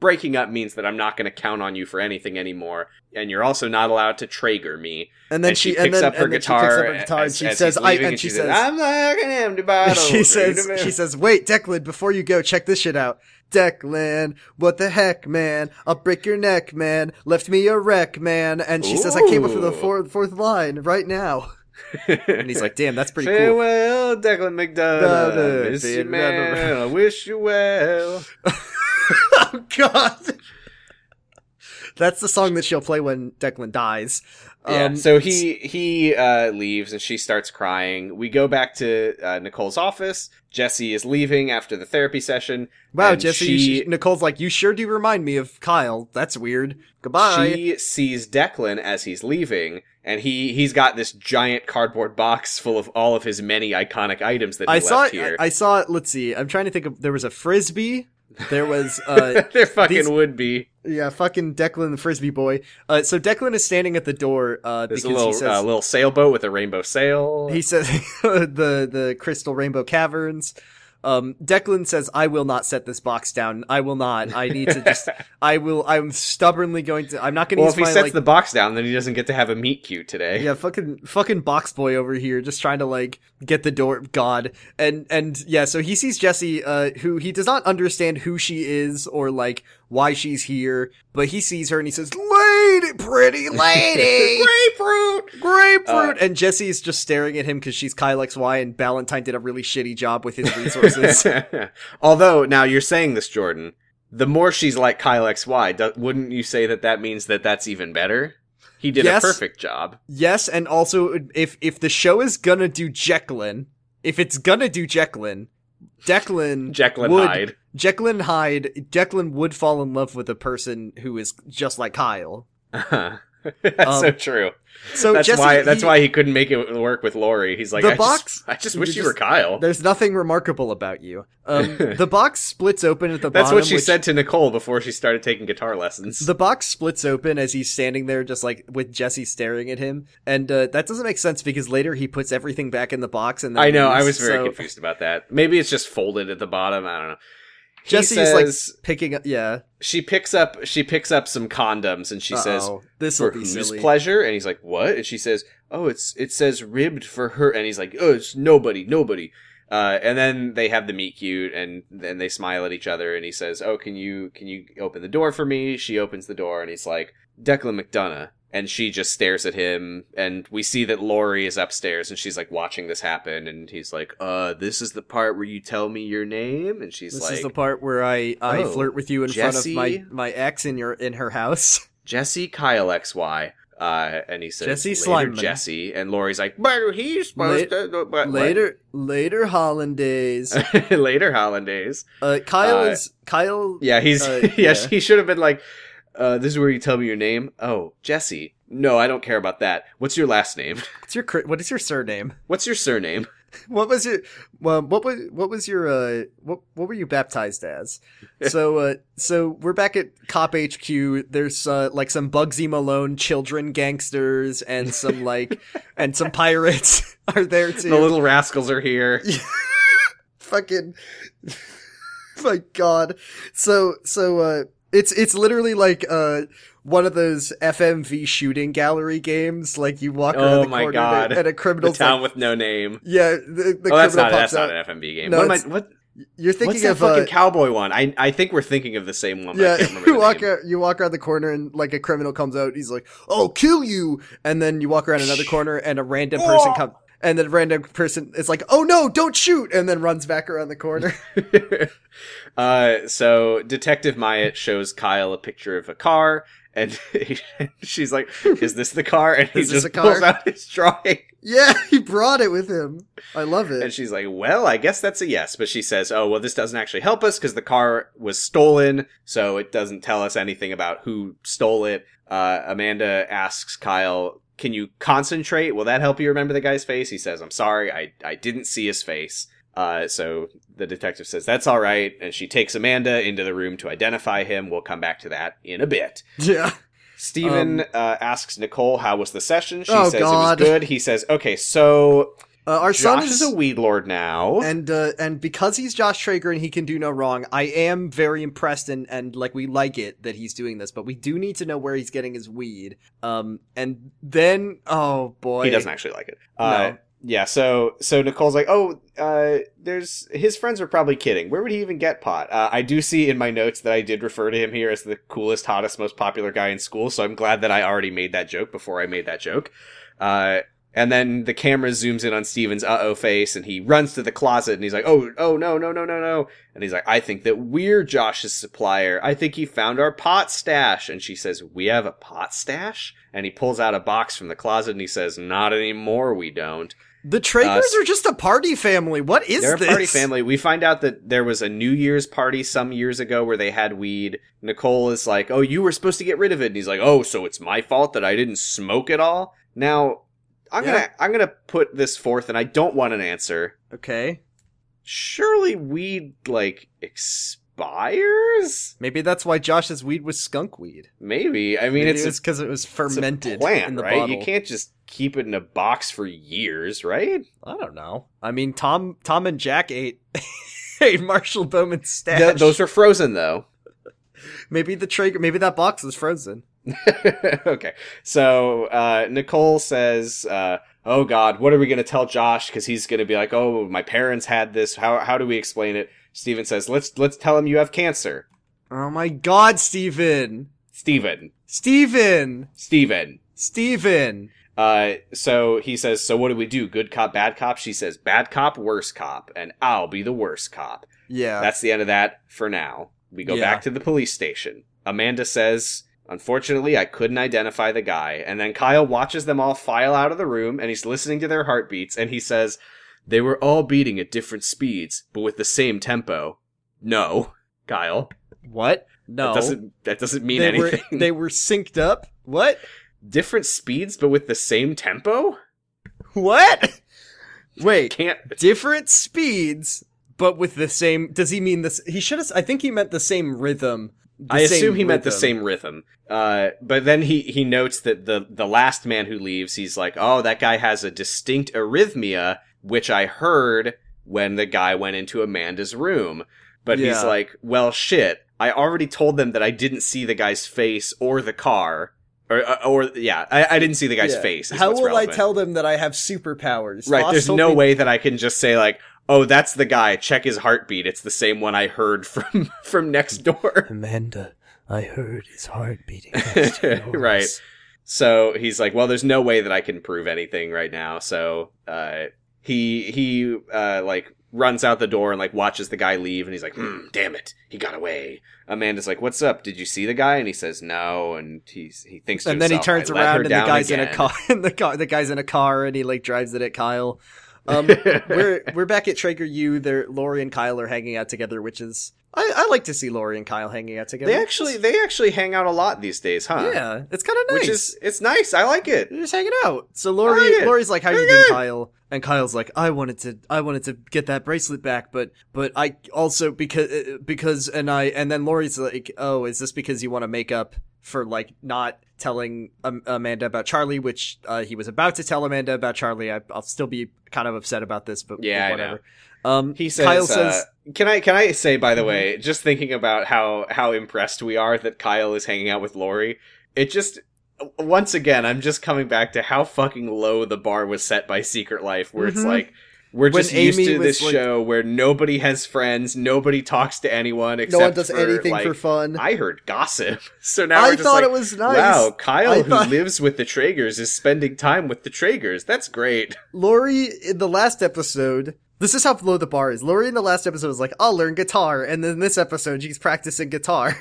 breaking up means that I'm not going to count on you for anything anymore and you're also not allowed to Trager me. and then and she, she picks and then, up her and she guitar, picks up her guitar, as, and she says, "I," leaving, and she says, I'm like an empty bottle. she says, she says, wait, Declan, before you go, check this shit out. Declan, what the heck, man? I'll break your neck, man. Left me a wreck, man. And she says, I came up with the fourth, fourth line right now. And he's like, damn, that's pretty cool. Farewell, Declan McDonough. Donough, Miss you, man. I wish you well. oh, God. That's the song that she'll play when Declan dies. Yeah. Um, so he he uh, leaves and she starts crying. We go back to uh, Nicole's office. Jesse is leaving after the therapy session. Wow, Jesse, she- Nicole's like, you sure do remind me of Kyle. That's weird. Goodbye. She sees Declan as he's leaving, and he he's got this giant cardboard box full of all of his many iconic items that he I left saw, here. I, I saw, let's see, I'm trying to think of, there was a frisbee. There was, uh, there fucking these- would be. Yeah, fucking Declan the frisbee boy. Uh, so Declan is standing at the door uh, There's because a little he says uh, little sailboat with a rainbow sail. he says the the crystal rainbow caverns. Um, Declan says, "I will not set this box down. I will not. I need to just. I will. I'm stubbornly going to. I'm not going to well, use if he my sets like. the box down, then he doesn't get to have a meet cute today. yeah, fucking fucking box boy over here, just trying to like get the door. God, and and yeah, so he sees Jesse, uh, who he does not understand who she is or like why she's here, but he sees her and he says, lady, pretty lady, Grapefruit. grapefruit. Uh, and Jesse's just staring at him because she's Kyle XY, and Ballentine did a really shitty job with his resources. Although now you're saying this, Jordan. The more she's like Kyle XY, do- wouldn't you say that that means that that's even better? He did Yes. a perfect job. yes, and also if if the show is gonna do Jacqueline, if it's gonna do Jacqueline, Declan Jekyll would, Hyde. Jekyll and Hyde, Declan would fall in love with a person who is just like Kyle. that's Um, so true. So that's Jesse, why. That's he- why he couldn't make it work with Lori. He's like, The I box- Just, I just wish you just- were Kyle. There's nothing remarkable about you. Um, the box splits open at the bottom. That's bottom. what she which- said to Nicole before she started taking guitar lessons. The box splits open as he's standing there, just like with Jesse staring at him, and uh, that doesn't make sense because later he puts everything back in the box. And then I know. I was very so confused about that. Maybe it's just folded at the bottom. I don't know. Jesse's says, like picking up. Yeah, she picks up she picks up some condoms and she says "This will for be whose silly." pleasure? And he's like what? And she says oh it's it says ribbed for her and he's like oh it's nobody nobody. Uh, and then they have the meet cute and then they smile at each other and he says oh can you can you open the door for me? She opens the door and he's like Declan McDonough and she just stares at him and we see that Lori is upstairs and she's like watching this happen and he's like uh this is the part where you tell me your name and she's This like This is the part where I I "Oh, flirt with you in Jesse?" front of my my ex in your in her house. Jesse Kyle XY. Uh, and he says, Jesse Slimeman. Jesse. And Lori's like, but he's supposed La- to. But, what?" later later Hollandaise. later Hollandaise. Uh, Kyle Uh, is Kyle. Yeah, he's. Uh, yeah, yeah. he should have been like, uh, this is where you tell me your name. Oh, Jesse. No, I don't care about that. What's your last name? What's your what is your surname? What's your surname? What was your well, what was what was your uh what what were you baptized as? so uh so we're back at Cop HQ. There's uh like some Bugsy Malone children gangsters and some like and some pirates are there too. The little rascals are here. fucking my god. So so uh it's it's literally like uh one of those FMV shooting gallery games. Like you walk around Oh the my corner God. and a criminal town like, with no name. yeah, the, the oh, that's not pops that's out. not an FMV game. No, what am I? What? You're thinking What's that of fucking uh, cowboy one? I I think we're thinking of the same one. Yeah, you walk out, you walk around the corner and like a criminal comes out. He's like, "I'll kill you," and then you walk around another corner and a random person comes, and then a random person is like, "Oh no, don't shoot!" and then runs back around the corner. uh, so Detective Myatt shows Kyle a picture of a car, and he, she's like, "Is this the car?" And he just a car? pulls out his drawing, yeah, he brought it with him. I love it. and she's like, "Well, I guess that's a yes." But she says, "Oh, well, this doesn't actually help us because the car was stolen, so it doesn't tell us anything about who stole it." Uh, Amanda asks Kyle. Can you concentrate? Will that help you remember the guy's face? He says, "I'm sorry, I I didn't see his face." Uh, so the detective says that's all right, and she takes Amanda into the room to identify him. We'll come back to that in a bit. yeah, Steven Um, uh, asks Nicole how was the session. She Oh, says God. it was good. He says, "Okay, so uh, our son is, is a weed lord now." and uh, and because he's Josh Trager and he can do no wrong, I am very impressed and and like we like it that he's doing this, but we do need to know where he's getting his weed. Um, and then oh boy, he doesn't actually like it. No. Yeah, so so Nicole's like, oh, uh, there's his friends are probably kidding. Where would he even get pot? Uh, I do see in my notes that I did refer to him here as the coolest, hottest, most popular guy in school. So I'm glad that I already made that joke before I made that joke. Uh, and then the camera zooms in on Steven's uh oh face, and he runs to the closet, and he's like, "Oh, oh no, no, no, no, no!" And he's like, "I think that we're Josh's supplier. I think he found our pot stash." And she says, "We have a pot stash?" And he pulls out a box from the closet, and he says, "Not anymore, we don't." The Tragers Uh, are just a party family. What is this? They're a party family. We find out that there was a New Year's party some years ago where they had weed. Nicole is like, "Oh, you were supposed to get rid of it," and he's like, "Oh, so it's my fault that I didn't smoke it all." Now, I'm Yeah. gonna I'm gonna put this forth, and I don't want an answer. Okay, Surely weed like expires? maybe that's why Josh's weed was skunk weed. Maybe. I mean, Maybe it's because it was it's a fermented plant, in the right? bottle. You can't just keep it in a box for years, right? I don't know. I mean, Tom, Tom and Jack ate ate Marshall Bowman's stash. Th- those are frozen though. maybe the trigger. maybe that box is frozen. okay. So uh, Nicole says, uh, "Oh God, what are we going to tell Josh? Because he's going to be like, oh, my parents had this. How how do we explain it?" Steven says, "Let's let's tell him you have cancer." Oh my God, Steven. Steven. Steven! Steven. Steven! Uh, so he says, so what do we do? Good cop, bad cop? She says, bad cop, worst cop, and I'll be the worst cop. Yeah. That's the end of that for now. We go Yeah. back to the police station. Amanda says, Unfortunately, I couldn't identify the guy. And then Kyle watches them all file out of the room and he's listening to their heartbeats and he says, They were all beating at different speeds, but with the same tempo. No, Kyle. what? No. That doesn't that doesn't mean they anything. Were, they were synced up? What? Different speeds but with the same tempo? What? Wait. Can't different speeds, but with the same. Does he mean this? He should have. I think he meant the same rhythm. the I assume he meant the same rhythm. Uh, but then he, he notes that the, the last man who leaves, he's like, oh, that guy has a distinct arrhythmia, which I heard when the guy went into Amanda's room. But he's like, well, shit. I already told them that I didn't see the guy's face or the car. Or, uh, or yeah, I, I didn't see the guy's Yeah. face. How will relevant. I tell them that I have superpowers? Right, Voss there's no me- way that I can just say like, "Oh, that's the guy. Check his heartbeat. It's the same one I heard from from next door." Amanda, I heard his heart beating. next. Right. So he's like, "Well, there's no way that I can prove anything right now." So uh, he he uh, like runs out the door and like watches the guy leave, and he's like, "Hmm, damn it, he got away." Amanda's like, "What's up? Did you see the guy?" And he says, "No," and he's he thinks, to And then he turns "I let her around and the guy's in a car. And the car, the guy's in a car, and he like drives it at Kyle. Um, we're we're back at Trager U. There, Lori and Kyle are hanging out together, which is I, I like to see Lori and Kyle hanging out together. They actually they actually hang out a lot these days, huh? yeah, it's kind of nice. Which is it's nice. I like it. They're just hanging out. So Lori, like. Lori's like, "How Very you doing, good. Kyle?" And Kyle's like, "I wanted to, I wanted to get that bracelet back, but, but I also because because and I and then Lori's like, "Oh, is this because you want to make up for like not telling um, Amanda about Charlie, which uh, he was about to tell Amanda about Charlie? I, I'll still be kind of upset about this, but Yeah, whatever." Um, He says, Kyle uh, says, "Can I can I say by the Mhm. way, just thinking about how how impressed we are that Kyle is hanging out with Lori, it just once again I'm just coming back to how fucking low the bar was set by Secret Life, where it's Mhm. like." We're When just used to this like- show where nobody has friends, nobody talks to anyone except "No one does for, anything like, for fun." I heard gossip, so now I we're just thought like, it was nice. wow, Kyle I who thought- lives with the Tragers is spending time with the Tragers. That's great. Lori in the last episode. This is how low the bar is. Lori in the last episode was like, "I'll learn guitar," and then this episode she's practicing guitar.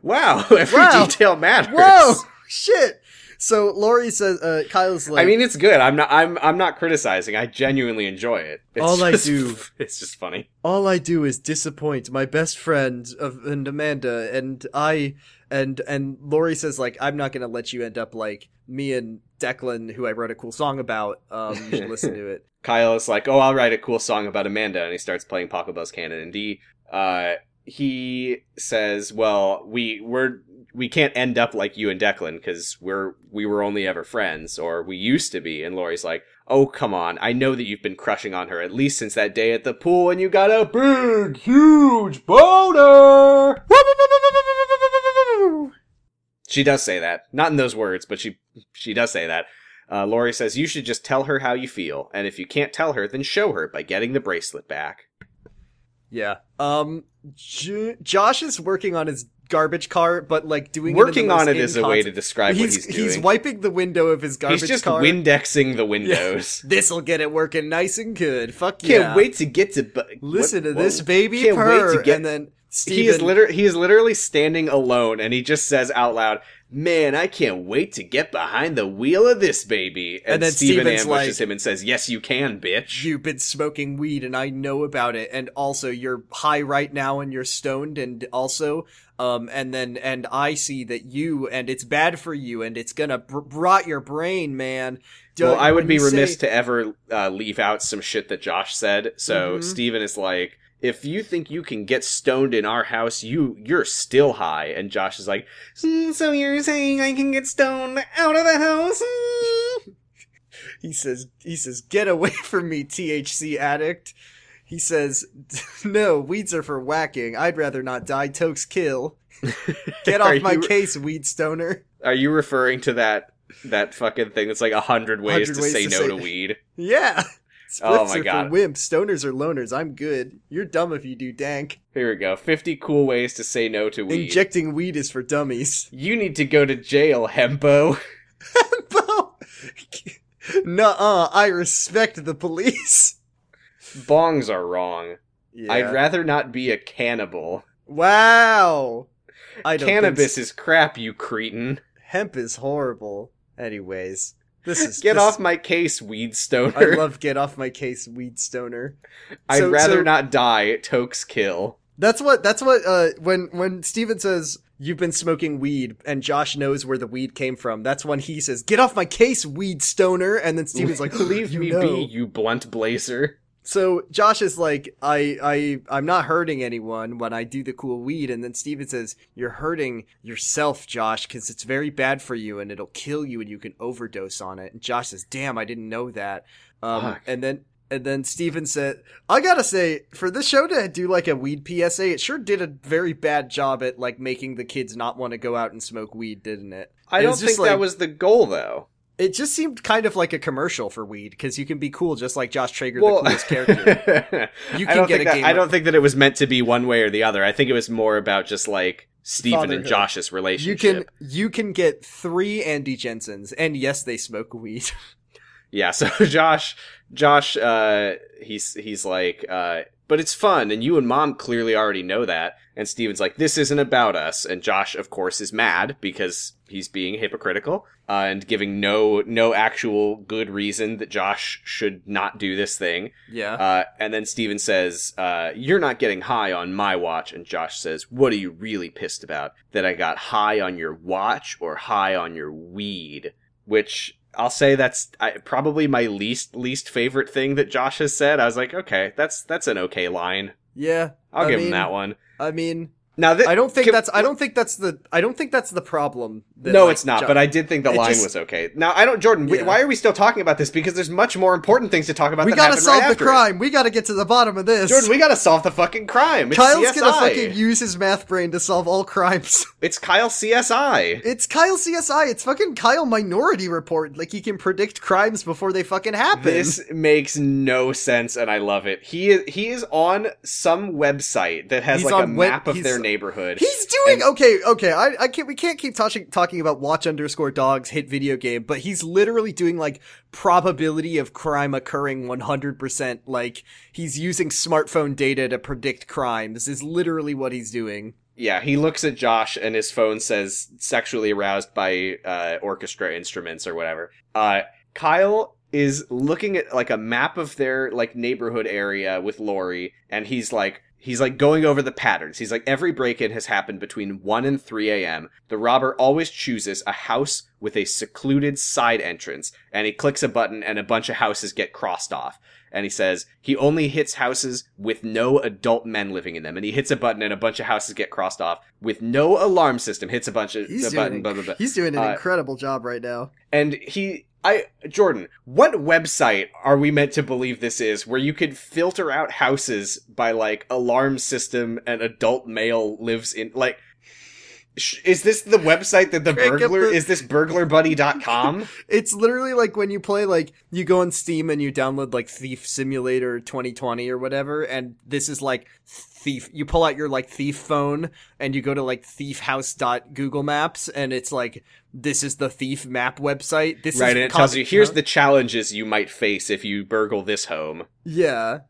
Wow, every Wow. detail matters. Whoa, shit! So Lori says, uh, "Kyle's like, I mean, it's good. I'm not. I'm. I'm not criticizing. I genuinely enjoy it. It's All I just- do- It's just funny. all I do is disappoint my best friend of and Amanda, and I and and Lori says like, I'm not gonna let you end up like me and Declan, who I wrote a cool song about. Um, you should listen to it. Kyle is like, "Oh, I'll write a cool song about Amanda," and he starts playing Pachelbel's Canon and D. Uh, he says, "Well, we we're we can't end up like you and Declan because we're we were only ever friends, or we used to be." And Lori's like, "Oh, come on! I know that you've been crushing on her at least since that day at the pool, and you got a big, huge boner." She does say that, not in those words, but she she does say that. Uh, Lori says you should just tell her how you feel, and if you can't tell her, then show her by getting the bracelet back. Yeah. Um, J- Josh is working on his garbage car, but like doing Working it on it is a way to describe he's, what he's doing. He's wiping the window of his garbage car. He's just car. Windexing the windows. This'll get it working nice and good. Fuck you. Can't yeah. wait to get to. Bu- Listen what- to this whoa. baby Can't purr. wait to get- and then Steven, He is literally he is literally standing alone, and he just says out loud, "Man, I can't wait to get behind the wheel of this baby." And, And then Steven Steven's ambushes like- him and says, "Yes, you can, bitch." You've been smoking weed and I know about it. And also you're high right now and you're stoned and also, um, and then, and I see that you, and it's bad for you and it's gonna br- rot your brain, man. well, Don't- I would be remiss say- to ever uh, leave out some shit that Josh said. So Mhm. Steven is like, if you think you can get stoned in our house, you you're still high. And Josh is like, "Hmm, so you're saying I can get stoned out of the house? Hmm." He says, he says, get away from me, THC addict. He says, no, weeds are for whacking. I'd rather not die. Tokes kill. Get off my you- case, weed stoner. Are you referring to that that fucking thing that's like a hundred ways 100 to say to no say- to weed? Yeah. Spliffs Oh my are God. for wimps. Stoners are loners. I'm good. You're dumb if you do dank. Here we go. 50 cool ways to say no to weed. Injecting weed is for dummies. you need to go to jail, Hempo. Bo- Nuh-uh, I respect the police. Bongs are wrong. Yeah. I'd rather not be a cannibal. wow. I Cannabis is crap, you cretin. hemp is horrible. Anyways, this is Get this- off my case, weed stoner. I love get off my case, weed stoner. I'd So- rather so- not die. Tokes kill. That's what. That's what. Uh, when when Steven says you've been smoking weed and Josh knows where the weed came from, that's when he says, "Get off my case, weed stoner." And then Steven's like, "Leave "You me know." be, you blunt blazer." So Josh is like, I, I, I'm not hurting anyone when I do the cool weed, and then Steven says, "You're hurting yourself, Josh, because it's very bad for you and it'll kill you and you can overdose on it." And Josh says, "Damn, I didn't know that." Um, and then, and then Steven said, "I gotta say, for this show to do like a weed PSA, it sure did a very bad job at like making the kids not want to go out and smoke weed, didn't it?" I don't think just that was the goal, though. It just seemed kind of like a commercial for weed because you can be cool just like Josh Trager, the coolest character. You I can don't get think a that, game I don't think that it was meant to be one way or the other. I think it was more about just like Stephen and. Josh's You relationship. can you can get three Andy Jensens, and yes, they smoke weed. Yeah, so Josh Josh uh he's he's like uh but it's fun and you and mom clearly already know that and Steven's like this isn't about us and Josh of course is mad because he's being hypocritical uh, and giving no no actual good reason that Josh should not do this thing. yeah, Uh and then Steven says uh you're not getting high on my watch and Josh says what are you really pissed about? That I got high on your watch or high on your weed? Which I'll say that's probably my least least favorite thing that Josh has said. I was like, okay, that's that's an okay line. yeah. I'll I give mean, him that one. I mean, Now, th- I don't think can- that's I don't think that's the I don't think that's the problem. that, no, like, it's not. But I did think the line just- was okay. Now, I don't, Jordan. Yeah. Why are we still talking about this? Because there's much more important things to talk about. we that gotta solve right the it. crime. We gotta get to the bottom of this. Jordan, we gotta solve the fucking crime. It's Kyle's CSI. gonna fucking use his math brain to solve all crimes. It's Kyle CSI. it's Kyle CSI. It's fucking Kyle Minority Report. Like he can predict crimes before they fucking happen. This makes no sense, and I love it. He is he is on some website that has He's like a web- map of their neighborhood. He's doing And- okay. Okay, I, I can't. We can't keep touching, talking about watch underscore dogs hit video game, but he's literally doing like probability of crime occurring one hundred percent. Like he's using smartphone data to predict crimes. Is literally what he's doing. Yeah, he looks at Josh and his phone says sexually aroused by uh, orchestra instruments or whatever. Uh, Kyle is looking at like a map of their like neighborhood area with Lori and he's like he's like going over the patterns. He's like every break-in has happened between 1 and 3 a.m. The robber always chooses a house with a secluded side entrance and he clicks a button and a bunch of houses get crossed off and he says he only hits houses with no adult men living in them. And he hits a button and a bunch of houses get crossed off with no alarm system. Hits a bunch of He's button, an- blah blah blah. He's doing an Uh, incredible job right now. And he, I, Jordan, what website are we meant to believe this is, where you could filter out houses by like alarm system and adult male lives in like? Is this the website that the burglar the- is this burglarbuddy.com? It's literally like when you play like you go on Steam and you download like Thief Simulator 2020 or whatever, and this is like thief. You pull out your like thief phone and you go to like thiefhouse.google maps and it's like this is the thief map website. This right, is and it tells you here's the challenges you might face if you burgle this home. yeah.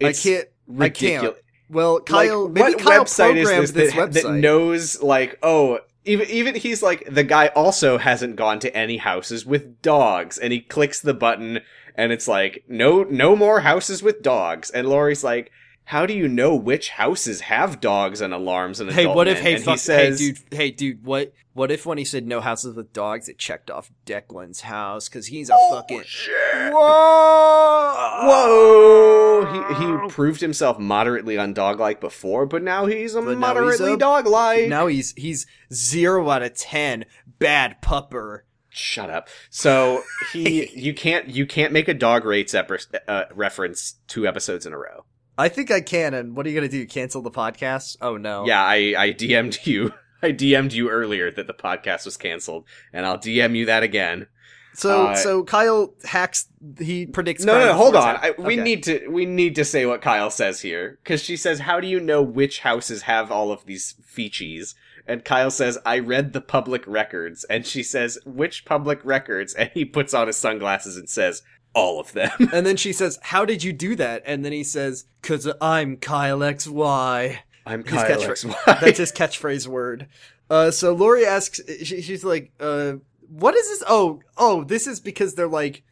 It's I can't. I can't. Well, Kyle. like, maybe what Kyle website is this, this, that, that knows like oh even even he's like the guy also hasn't gone to any houses with dogs and he clicks the button and it's like no no more houses with dogs and Lori's like how do you know which houses have dogs and alarms and Hey, what if? men? Hey, and fuck, he says hey, dude. Hey, dude. What? What if when he said no houses with dogs, it checked off Declan's house because he's a fucking. Whoa! He he proved himself moderately undog-like before, but now he's a But moderately dog-like. Now he's he's zero out of ten. Bad pupper. Shut up. So he, you can't, you can't make a dog rates ep- uh, reference two episodes in a row. I think I can. And what are you gonna do? Cancel the podcast? Oh no. Yeah, I, I DM'd you. I DM'd you earlier that the podcast was canceled, and I'll DM you that again. So Uh, so Kyle hacks. He predicts. No, no, no, hold on. I, we Okay. need to we need to say what Kyle says here because she says, "How do you know which houses have all of these featies?" And Kyle says, "I read the public records." And she says, "Which public records?" And he puts on his sunglasses and says, "All of them." And then she says, "How did you do that?" And then he says, "Cause I'm Kyle X Y." I'm His Kyle. XY. That's his catchphrase word. Uh, so Lori asks, she, she's like, uh, "What is this? Oh, oh, this is because they're like,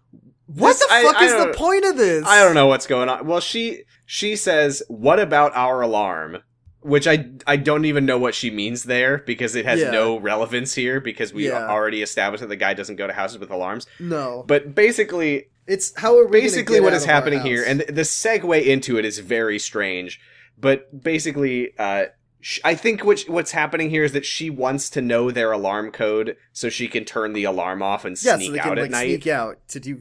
what This- the I- fuck I is the point of this? I don't know what's going on. Well, she she says, "What about our alarm?" Which I I don't even know what she means there because it has Yeah. no relevance here because we Yeah. already established that the guy doesn't go to houses with alarms. No, But basically, it's how are basically what is happening here, and the, segue into it is very strange. But basically, uh, sh- I think what what's happening here is that she wants to know their alarm code so she can turn the alarm off and yeah, sneak so out can at like night. sneak out to do.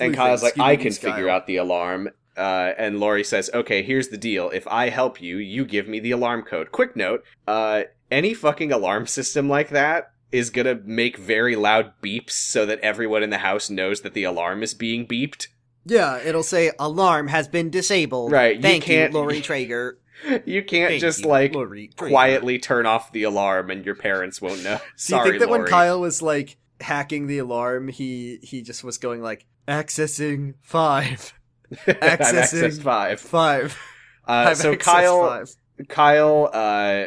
And Kyle's like, I can style." figure out the alarm. Uh, and Lori says, okay, here's the deal. If I help you, you give me the alarm code. Quick note, uh, any fucking alarm system like that is gonna make very loud beeps so that everyone in the house knows that the alarm is being beeped. Yeah, it'll say alarm has been disabled. Right, you Thank can't- you, Lori Trager. You can't Thank just you, like Lori quietly turn off the alarm and your parents won't know. Do you think that Lori. when Kyle was like hacking the alarm, he he just was going like accessing five, I've accessing- accessed five. five. Uh, so Kyle, five. Kyle, uh,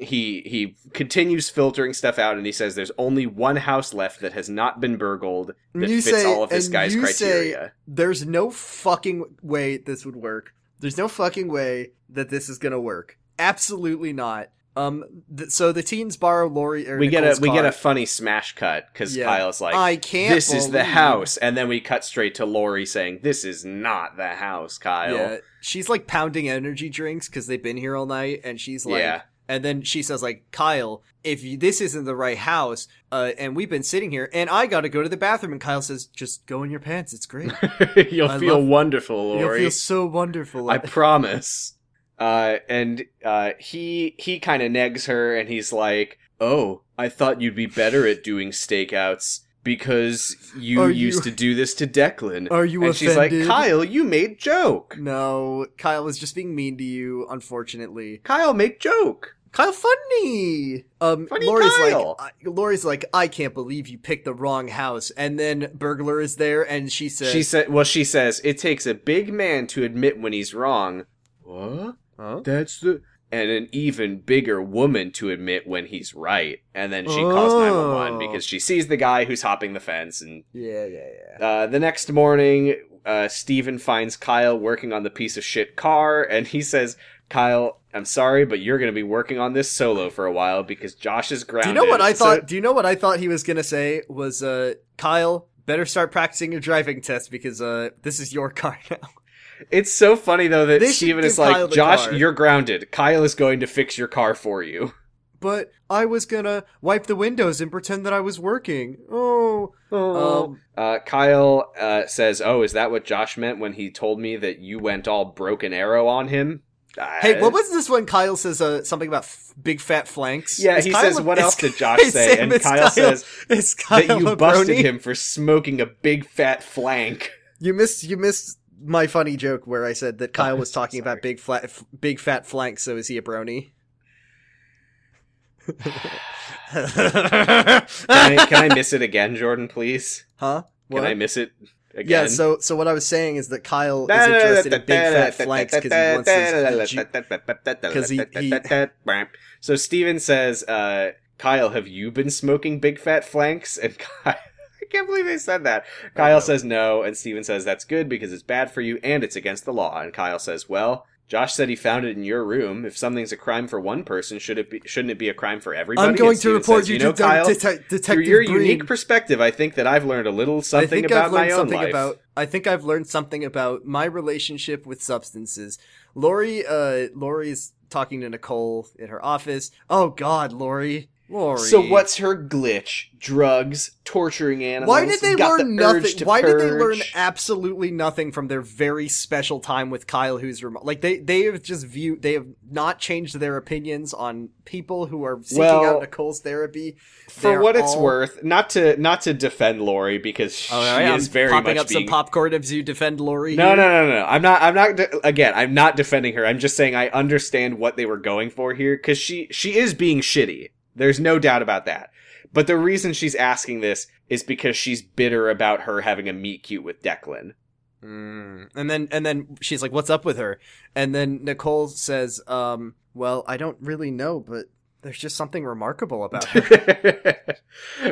he he continues filtering stuff out, and he says there's only one house left that has not been burgled that you fits say- all of this guy's you say- criteria. There's no fucking way this would work. There's no fucking way that this is gonna work. Absolutely not. Um. Th- so the teens borrow Lori. Or we get a Nicole's we get a funny smash cut because Yeah. Kyle's like, I can't. "This is the house," and then we cut straight to Lori saying, "This is not the house, Kyle." Yeah, she's like pounding energy drinks because they've been here all night, and she's like, Yeah. And then she says like, Kyle, if you, this isn't the right house, uh, and we've been sitting here, and I got to go to the bathroom, and Kyle says, just go in your pants, it's great, You'll I feel love- wonderful, Lori. you'll feel so wonderful. I promise. Uh, and uh, he he kind of negs her, and he's like, "Oh, I thought you'd be better at doing stakeouts because you used to do this to Declan." Are you and she's like, "Kyle, you made joke. no, Kyle was just being mean to you, unfortunately. Kyle, make joke." Kyle, funny. Um, Funny Lori's Kyle. like, I, Lori's like, I can't believe you picked the wrong house, and then burglar is there, and she says, She said, "Well, she says it takes a big man to admit when he's wrong." What? huh? That's the and an even bigger woman to admit when he's right. And then she calls Oh. 911 because she sees the guy who's hopping the fence and Yeah, yeah, yeah. Uh, the next morning, uh, Steven finds Kyle working on the piece of shit car, and he says, Kyle, I'm sorry, but you're going to be working on this solo for a while because Josh is grounded. Do you know what I So- thought? do you know what I thought he was gonna say? Was uh, Kyle, better start practicing your driving test because uh, this is your car now. it's so funny, though, that They Steven is Kyle like, Josh, car." you're grounded. Kyle is going to fix your car for you. But I was gonna wipe the windows and pretend that I was working. Oh, um, Uh, Kyle uh, says, Oh, is that what Josh meant when he told me that you went all broken arrow on him? Hey, Uh, what was this when Kyle says uh, something about f- big fat flanks? Yeah, Is he Kyle says, a- "What else did Josh say?" Sam, And is Kyle says "Is Kyle that you busted him for smoking a big fat flank. You missed you missed my funny joke where I said that Kyle was talking about big flat f- big fat flanks. So is he a brony? Can I, can I miss it again, Jordan, please? Huh? Can What? I miss it again? Yeah, so so what I was saying is that Kyle is interested in big fat flanks because he wants his ju- 'cause he- he- So Steven says, uh, Kyle, have you been smoking big fat flanks? And Kyle, I can't believe they said that. Kyle says no, and Steven says that's good because it's bad for you and it's against the law. And Kyle says, well, Josh said he found it in your room. If something's a crime for one person, should it be? Shouldn't it be a crime for everybody? I'm going And to Steven report says, you, you know, to Kyle, de- de- through Detective your unique perspective, I think that I've learned a little I something think about I've learned my own something life. about. I think I've learned something about my relationship with substances. Lori, uh, Lori's talking to Nicole in her office. Oh God, Lori, Lori. So what's her glitch? Drugs, torturing animals. Why did they got learn the nothing? to Why did they learn absolutely nothing from their very special time with Kyle, who's remote? Like they they have just viewed they have not changed their opinions on people who are seeking Well, out Nicole's therapy. For They're what it's all- worth, not to not to defend Lori because oh, she Oh, yeah, is I'm very popping much up being some popcorn as you defend Lori. No, here. no, no, no. I'm not. I'm not. de- Again, I'm not defending her. I'm just saying I understand what they were going for here because she she is being shitty. There's no doubt about that. But the reason she's asking this is because she's bitter about her having a meet cute with Declan. Mm. And then and then she's like, "What's up with her?" And then Nicole says, um, "Well, I don't really know, but there's just something remarkable about her."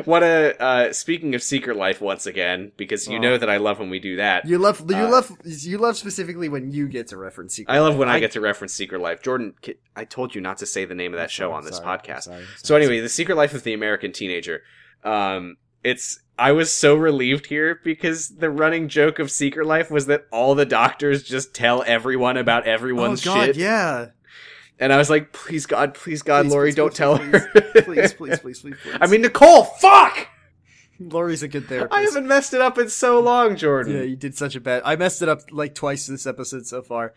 what a uh, speaking of Secret Life once again because you Oh. know that I love when we do that. you love you Uh, love you love specifically when you get to reference secret. I love Life. when I, get to reference Secret Life. Jordan, I told you not to say the name of that I'm show sorry, on this sorry, podcast. sorry, So anyway, the Secret Life of the American Teenager. Um, it's I was so relieved here because the running joke of Secret Life was that all the doctors just tell everyone about oh everyone's god, shit, yeah. And I was like, please God, please God, Please, Lori, please, don't please, tell her. please, please, please, please, please. I mean, Nicole, fuck! Lori's a good therapist. I haven't messed it up in so long, Jordan. Yeah, you did such a bad. I messed it up like twice this episode so far.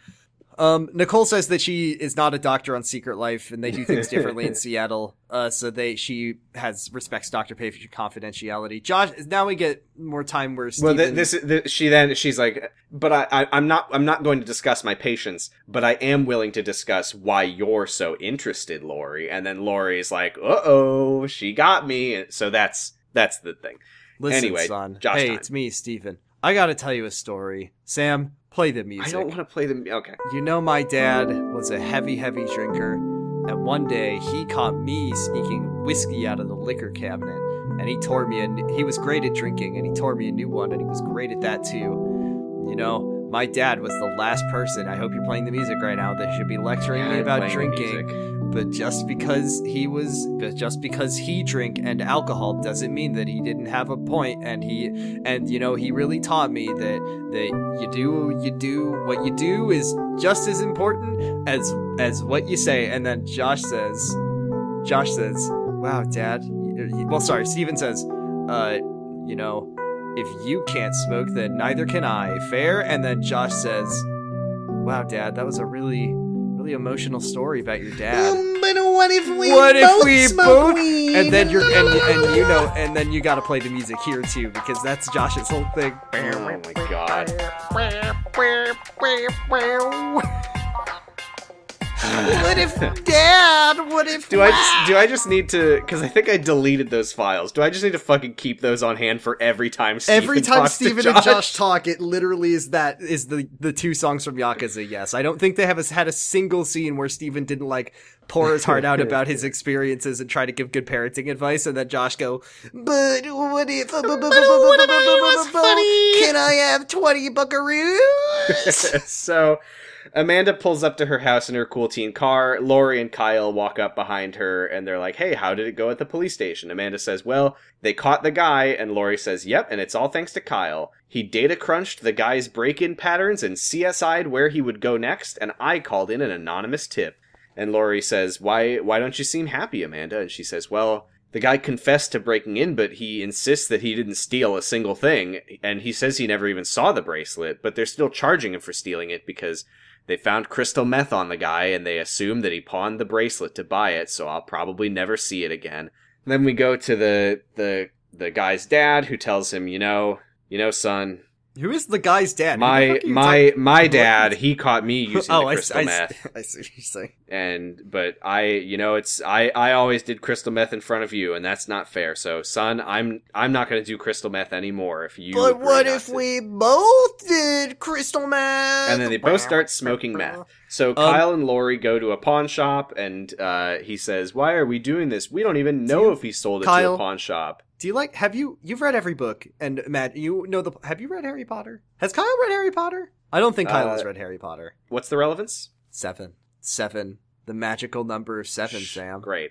Um, Nicole says that she is not a doctor on Secret Life, and they do things differently in Seattle. Uh, so they she has respects Doctor Page confidentiality. Josh, now we get more time where Well, th- this, th- she then she's like, but I, I, I'm not, I'm not going to discuss my patients, but I am willing to discuss why you're so interested, Lori. And then Lori's like, uh oh, she got me. So that's that's the thing. listen, anyway, son. Josh hey, time. it's me, Stephen. I got to tell you a story. Sam, play the music. I don't want to play the. Okay. You know, my dad was a heavy, heavy drinker, and one day he caught me sneaking whiskey out of the liquor cabinet, and he tore me. And he was great at drinking, and he tore me a new one, and he was great at that too. You know, my dad was the last person. I hope you're playing the music right now. That should be lecturing me about drinking. But just because he was, just because he drank and alcohol doesn't mean that he didn't have a point. And he, and you know, he really taught me that that you do, you do what you do is just as important as as what you say. And then Josh says, Josh says, "Wow, Dad." Well, sorry, Steven says, "Uh, you know, if you can't smoke, then neither can I. Fair?" And then Josh says, "Wow, Dad, that was a really." Really emotional story about your dad. Mm, but what if we what if we both and then you're and, and you know and then you got to play the music here too because that's Josh's whole thing. Oh my god. what if dad? What if Do I just do I just need to because I think I deleted those files. Do I just need to fucking keep those on hand for every time Steven Every time talks to Steven and Josh talk, it literally is that is the the two songs from Yakuza. Yes, I don't think they have a, had a single scene where Steven didn't like pour his heart out about his experiences and try to give good parenting advice, and then Josh go, "But what if? But what if I was funny? Can I have twenty buckaroos?" so Amanda pulls up to her house in her cool teen car. Lori and Kyle walk up behind her and they're like, Hey, how did it go at the police station? Amanda says, Well, they caught the guy. And Lori says, Yep, and it's all thanks to Kyle. He data crunched the guy's break in patterns and CSI'd where he would go next, and I called in an anonymous tip. And Lori says, Why why don't you seem happy, Amanda? And she says, Well, the guy confessed to breaking in, but he insists that he didn't steal a single thing, and he says he never even saw the bracelet, but they're still charging him for stealing it because they found crystal meth on the guy and they assume that he pawned the bracelet to buy it, so I'll probably never see it again. then we go to the the the guy's dad who tells him, you know, you know, son, Who is the guy's dad? My fuck are you my talking- my dad, he caught me using oh, the crystal I, meth. I see what you're saying. and but I you know it's I I always did crystal meth in front of you and that's not fair. So son, I'm I'm not going to do crystal meth anymore if you But what if to." we both did crystal meth? And then they both start smoking meth. So Um, Kyle and Lori go to a pawn shop and uh, he says, "Why are we doing this? We don't even know if he sold it to a pawn shop." Do you like? Have you? You've read every book, and Matt, you know the. Have you read Harry Potter? Has Kyle read Harry Potter? I don't think Kyle Uh, has read Harry Potter. What's the relevance? Seven, seven, the magical number seven. Shh, Sam. Great.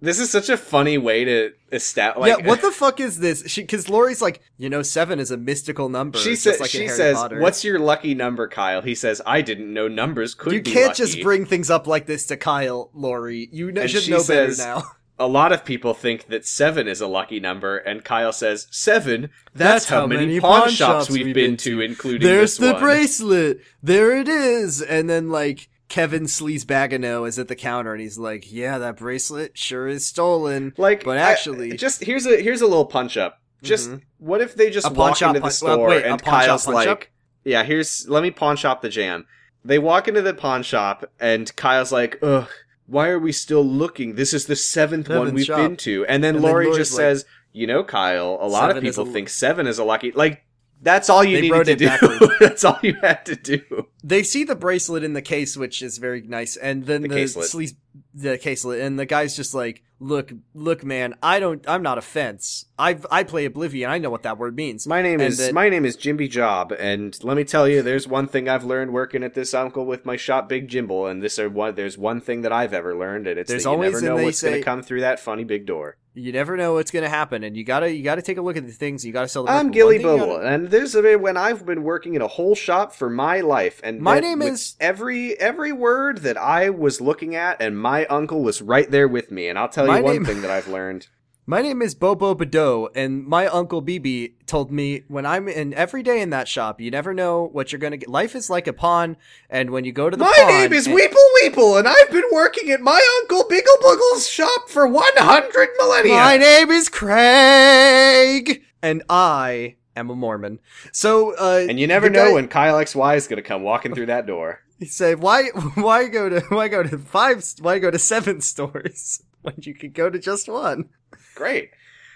This is such a funny way to establish. Like, yeah, what the fuck is this? She because Lori's like, you know, seven is a mystical number. She says. like she says, Potter. "What's your lucky number, Kyle?" He says, "I didn't know numbers could you can't lucky." just bring things up like this to Kyle, Lori. You know, should know says- better now. A lot of people think that seven is a lucky number, and Kyle says seven. That's, how, many, pawn, shops, we've been, to, including There's the one. bracelet. There it is. And then like Kevin Sleazebagano is at the counter and he's like, "Yeah, that bracelet sure is stolen." Like, but I- actually, just here's a here's a little punch up. Just Mhm. what if they just A walk into the punch- store well, wait, and pawn shop Kyle's like, up? "Yeah, here's let me pawn shop the jam." They walk into the pawn shop and Kyle's like, "Ugh, why are we still looking? This is the seventh, one we've shop." been to." And then And then just like, says, "You know, Kyle, a lot of people a- think seven is a lucky like." That's all you needed to do. That's all you had to do. they see the bracelet in the case, which is very nice, and then The the, caselet. the caselet, and the guy's just like, "Look, look, man, I don't, I'm not a fence. I I play Oblivion. I know what that word means." My name And is that- my name is Jimby Job, and let me tell you, there's one thing I've learned working at this uncle with my shop, Big Jimble, and this are one. There's one thing that I've ever learned, and it's There's that you always- never know what's going to come through that funny big door. You never know what's gonna happen, and you gotta you gotta take a look at the things. You gotta sell. The I'm. Gilly Bubble, gotta- and there's a bit when I've been working in a whole shop for my life, and My name is- every every word that I was looking at, and my uncle was right there with me, and I'll tell you one name- thing that I've learned. My name is Bobo Badeau, and my uncle BB told me when I'm in every day in that shop, you never know what you're gonna get. Life is like a pawn, and when you go to the My pawn, name is and- Weeple Weeple, and I've been working at my uncle Biggle Buggle's shop for 100 millennia. My name is Craig, and I am a Mormon. So, uh, And you never know guy- when Kyle XY is going to come walking through that door. He said, "Why, why go to, why go to five, why go to seven stores when you could go to just one?" Great.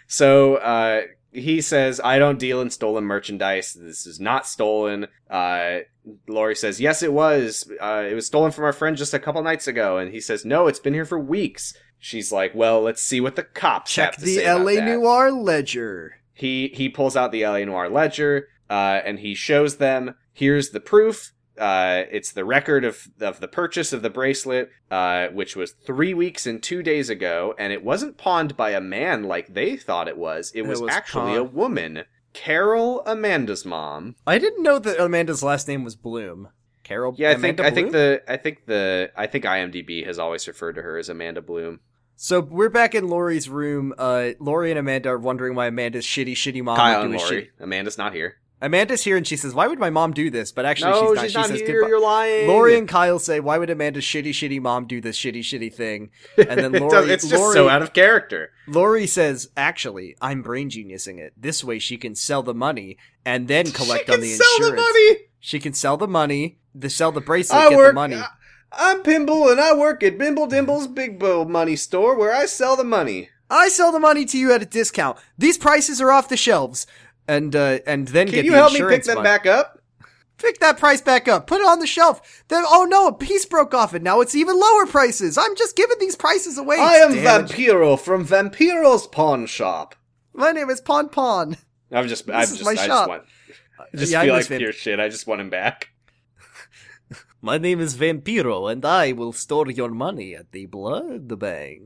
So uh, he says, I don't deal in stolen merchandise. This is not stolen. Uh, Lori says, Yes, it was. Uh, it was stolen from our friend just a couple nights ago. And he says, No, it's been here for weeks. She's like, Well, let's see what the cops Check have to the LA that." Noir ledger. He he pulls out the LA Noir ledger uh, and he shows them. Here's the proof. Uh, it's the record of of the purchase of the bracelet, uh, which was three weeks and two days ago, and it wasn't pawned by a man like they thought it was. It It was, was actually a woman, Carol, Amanda's mom. I didn't know that Amanda's last name was Bloom. Carol. Yeah, I think Amanda I think Bloom? the I think the I think IMDb has always referred to her as Amanda Bloom. So we're back in Lori's room. Uh, Lori and Amanda are wondering why Amanda's shitty, shitty mom Kyle and Lori. shit. Amanda's not here. Amanda's here and she says, "Why would my mom do this?" But actually, no, she's not. she's she not says, here. "Goodbye." You're lying. Lori and Kyle say, "Why would Amanda's shitty, shitty mom do this shitty, shitty thing?" And then Lori, it's just Lori, so out of character. Lori says, "Actually, I'm brain geniusing it. This way, she can sell the money and then collect she on can the sell insurance. the money. She can sell the money, the sell the bracelet, I get work. the money. I- I'm Pimble, and I work at Bimble Dimble's Big Bow Money Store, where I sell the money. I sell the money to you at a discount. These prices are off the shelves." And uh, and then Can get you the help me pick insurance them money. back up? Pick that price back up. Put it on the shelf. Then, oh no, a piece broke off and now it's even lower prices. I'm just giving these prices away. I am Damn. Vampiro from Vampiro's Pawn Shop. My name is Pon Pon. I'm just, This I'm is just, my I just shop. want, I just Yeah, feel miss like Vamp- pure shit. I just want him back. My name is Vampiro and I will store your money at the blood bank.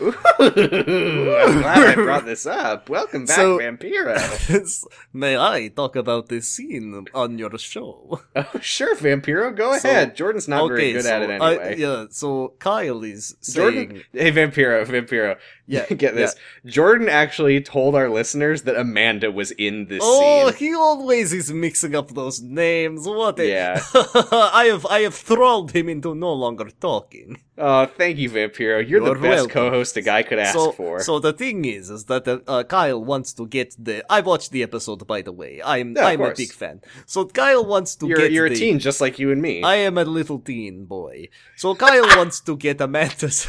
Ooh, I'm glad I brought this up. Welcome back, So- Vampiro. May I talk about this scene on your show? oh, sure, Vampiro, go So- ahead. Jordan's not very good so at it I- anyway. yeah, so Kyle is saying, Jordan, hey Vampiro, Vampiro, Yeah, get this. Jordan actually told our listeners that Amanda was in this "Oh, scene. he always is mixing up those names. What? A- Yeah. I have I have thralled him into no longer talking." Oh, thank you, Vampiro. You're, the You're best welcome. co-host a guy could ask so, for. so the thing is, is that uh, uh, Kyle wants to get the. I watched the episode, by the way. I'm Yeah, I'm a big fan. So Kyle wants to you're get. you're the, a teen just like you and me. I am a little teen boy. So Kyle wants to get Amanda's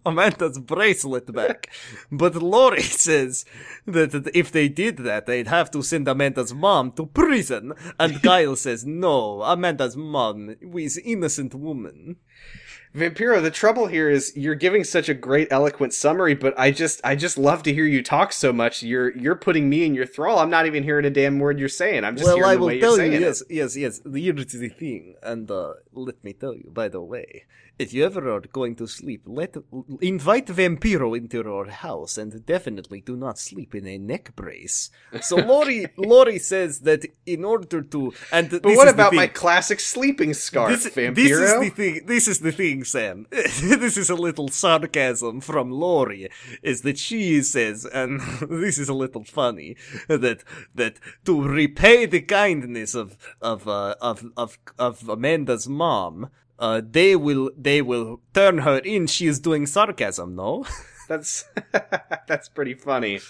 Amanda's bracelet back. But Lori says that if they did that, they'd have to send Amanda's mom to prison. And Kyle says, no, Amanda's mom is innocent woman. Vampiro, the trouble here is you're giving such a great eloquent summary, but I just I just love to hear you talk so much. You're you're putting me in your thrall. I'm not even hearing a damn word you're saying. I'm just well, hearing I the way tell you're you, saying yes, it. yes, yes. Here's the thing, and uh, let me tell you. By the way, if you ever are going to sleep, let invite Vampiro into your house, and definitely do not sleep in a neck brace. So Lori, Lori says that in order to, and But this what about my classic sleeping scarf, This, Vampiro? this is the thing. This is the thing. thing, Sam. this is a little sarcasm from Lori, is that she says, and this is a little funny, that that to repay the kindness of of uh, of of of Amanda's mom, uh, they will they will turn her in. She is doing sarcasm, no? That's that's pretty funny.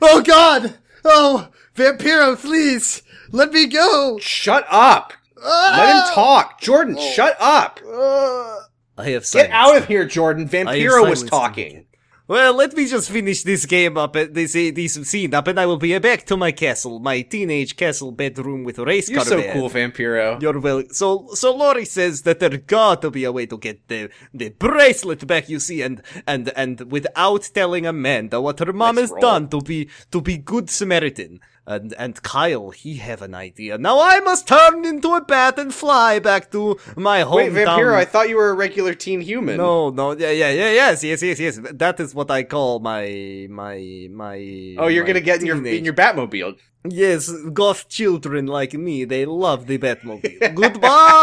Oh God! Oh, Vampiro, please let me go. Shut up. Let him talk. Jordan, shut up. Uh, I have Get out of here, Jordan. Vampiro was silenced him talking. Well, let me just finish this game up, uh, this uh, this scene up, and I will be back to my castle, my teenage castle bedroom with a race You're car so bed. cool, Vampiro. You're well. So, so Lori says that there got to be a way to get the the bracelet back. You see, and and and without telling Amanda what her mom has roll. done to be to be good Samaritan. And and Kyle, he have an idea. Now I must turn into a bat and fly back to my hometown. Wait, Vampiro, I thought you were a regular teen human. No, no, yeah, yeah, yeah, yes, yes, yes, yes. That is what I call my my my. Oh, you're my gonna get in your in your Batmobile. Yes, goth children like me, they love the Batmobile.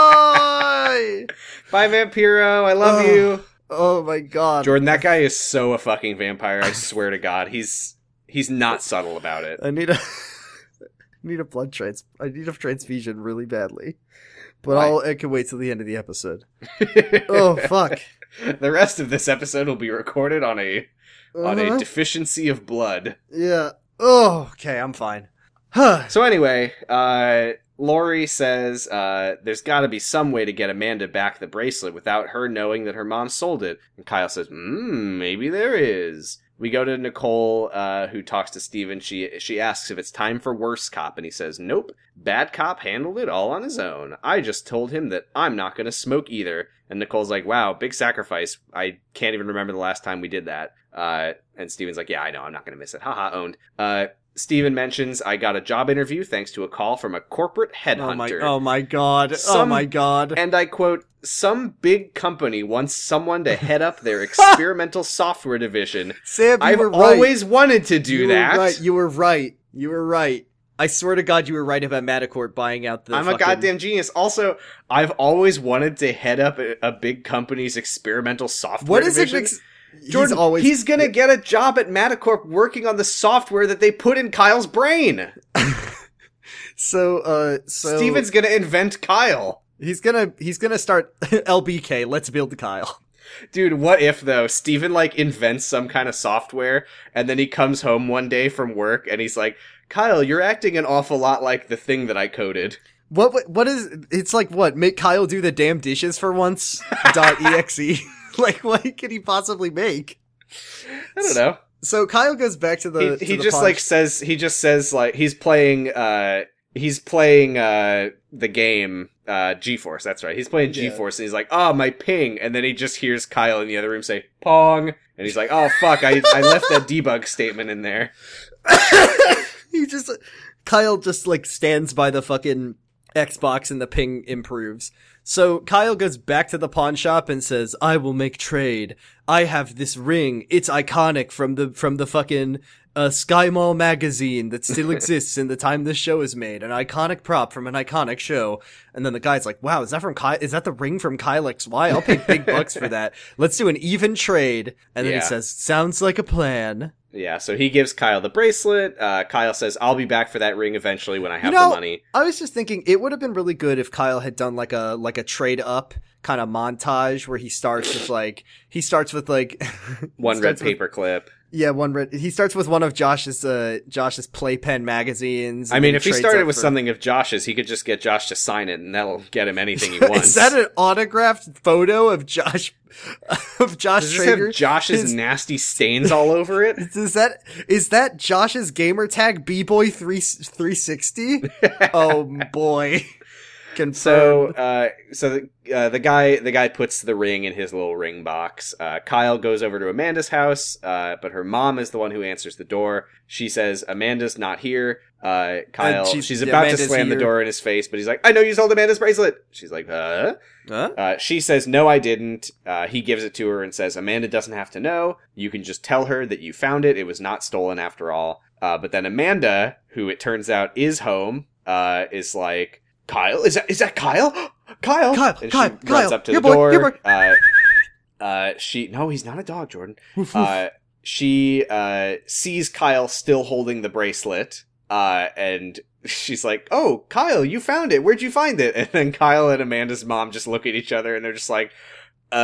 Goodbye! Bye, Vampiro. I love Oh. you. oh my god. Jordan, that guy is so a fucking vampire. I swear to God, he's he's not subtle about it. I need a need a blood trans I need a transfusion really badly. But Why? I'll I can wait till the end of the episode. Oh fuck. the rest of this episode will be recorded on a on a Uh-huh. deficiency of blood. Yeah. Oh, okay, I'm fine. Huh. So anyway, uh, Lori says uh, there's got to be some way to get Amanda back the bracelet without her knowing that her mom sold it. And Kyle says, "Hmm, maybe there is." We go to Nicole, uh, who talks to Steven. She she asks if it's time for worse cop, and he says, "Nope, bad cop handled it all on his own. I just told him that I'm not to smoke either." And Nicole's like, "Wow, big sacrifice. I can't even remember the last time we did that." Uh, and Steven's like, "Yeah, I know. I'm not to miss it. Haha, owned." Uh, Steven mentions I got a job interview thanks to a call from a corporate headhunter. Oh my oh my god. oh my god. And I quote, some big company wants someone to head up their experimental software division. Sam, you I've were right. always wanted to do you that. Were right. You were right. You were right. I swear to God, you were right about Madacorp buying out the. I'm a goddamn genius. Also, I've always wanted to head up a, a big company's experimental software What is it? division. Ex- Jordan, he's always. he's gonna get a job at Madacorp working on the software that they put in Kyle's brain. so. Uh. So. Steven's gonna invent Kyle. He's gonna. He's gonna start LBK. Let's build Kyle. Dude, what if though Steven like invents some kind of software and then he comes home one day from work and he's like, "Kyle, you're acting an awful lot like the thing that I coded." What? What, what is? It's like what? Make Kyle do the damn dishes for once. dot exe. like what could he possibly make? I don't know. So Kyle goes back to the. he to he the just pawn like says he just says like he's playing uh he's playing uh the game uh G-Force. That's right. He's playing Yeah. G-Force and he's like, "Oh, my ping." And then he just hears Kyle in the other room say, "Pong." And he's like, "Oh fuck, I I left that debug statement in there." he just Kyle just like stands by the fucking Xbox and the ping improves. So Kyle goes back to the pawn shop and says, "I will make trade. I have this ring. It's iconic from the from the fucking uh, Sky Mall magazine that still exists in the time this show is made. An iconic prop from an iconic show." And then the guy's like, "Wow, is that from Kyle? Is that the ring from Kyle XY? I'll pay big bucks for that. Let's do an even trade." And then Yeah. he says, "Sounds like a plan." Yeah, so he gives Kyle the bracelet. Uh, Kyle says, "I'll be back for that ring eventually when I have know- the money." I was just thinking it would have been really good if Kyle had done like a like a trade up kind of montage where he starts with like he starts with like One red starts with- clip. yeah, one red. He starts with one of Josh's uh Josh's playpen magazines. I mean, if he started with for- something of Josh's, he could just get Josh to sign it, and that'll get him anything he wants. Is that an autographed photo of Josh of Josh Does Trager? have Josh's His- nasty stains all over it? Is that is that Josh's gamer tag B boy three three sixty? oh boy. Confirmed. So, uh, so the, uh, the guy, the guy puts the ring in his little ring box. Uh, Kyle goes over to Amanda's house, uh, but her mom is the one who answers the door. She says, Amanda's not here. Uh, Kyle, she's- she's, about Amanda's to slam the door in his face, but he's like, I know you sold Amanda's bracelet. She's like, uh? Huh? Uh, she says, No, I didn't. Uh, he gives it to her and says, Amanda doesn't have to know. You can just tell her that you found it. It was not stolen after all. Uh, but then Amanda, who it turns out is home, uh, is like, Kyle? Is that, is that Kyle? Kyle? Kyle, And Kyle, she runs Kyle, up to your the boy, door. your boy. Uh, uh, she no, he's not a dog, Jordan. Uh, she uh, sees Kyle still holding the bracelet, uh, and she's like, "Oh, Kyle, you found it. Where'd you find it?" And then Kyle and Amanda's mom just look at each other, and they're just like, "Uh,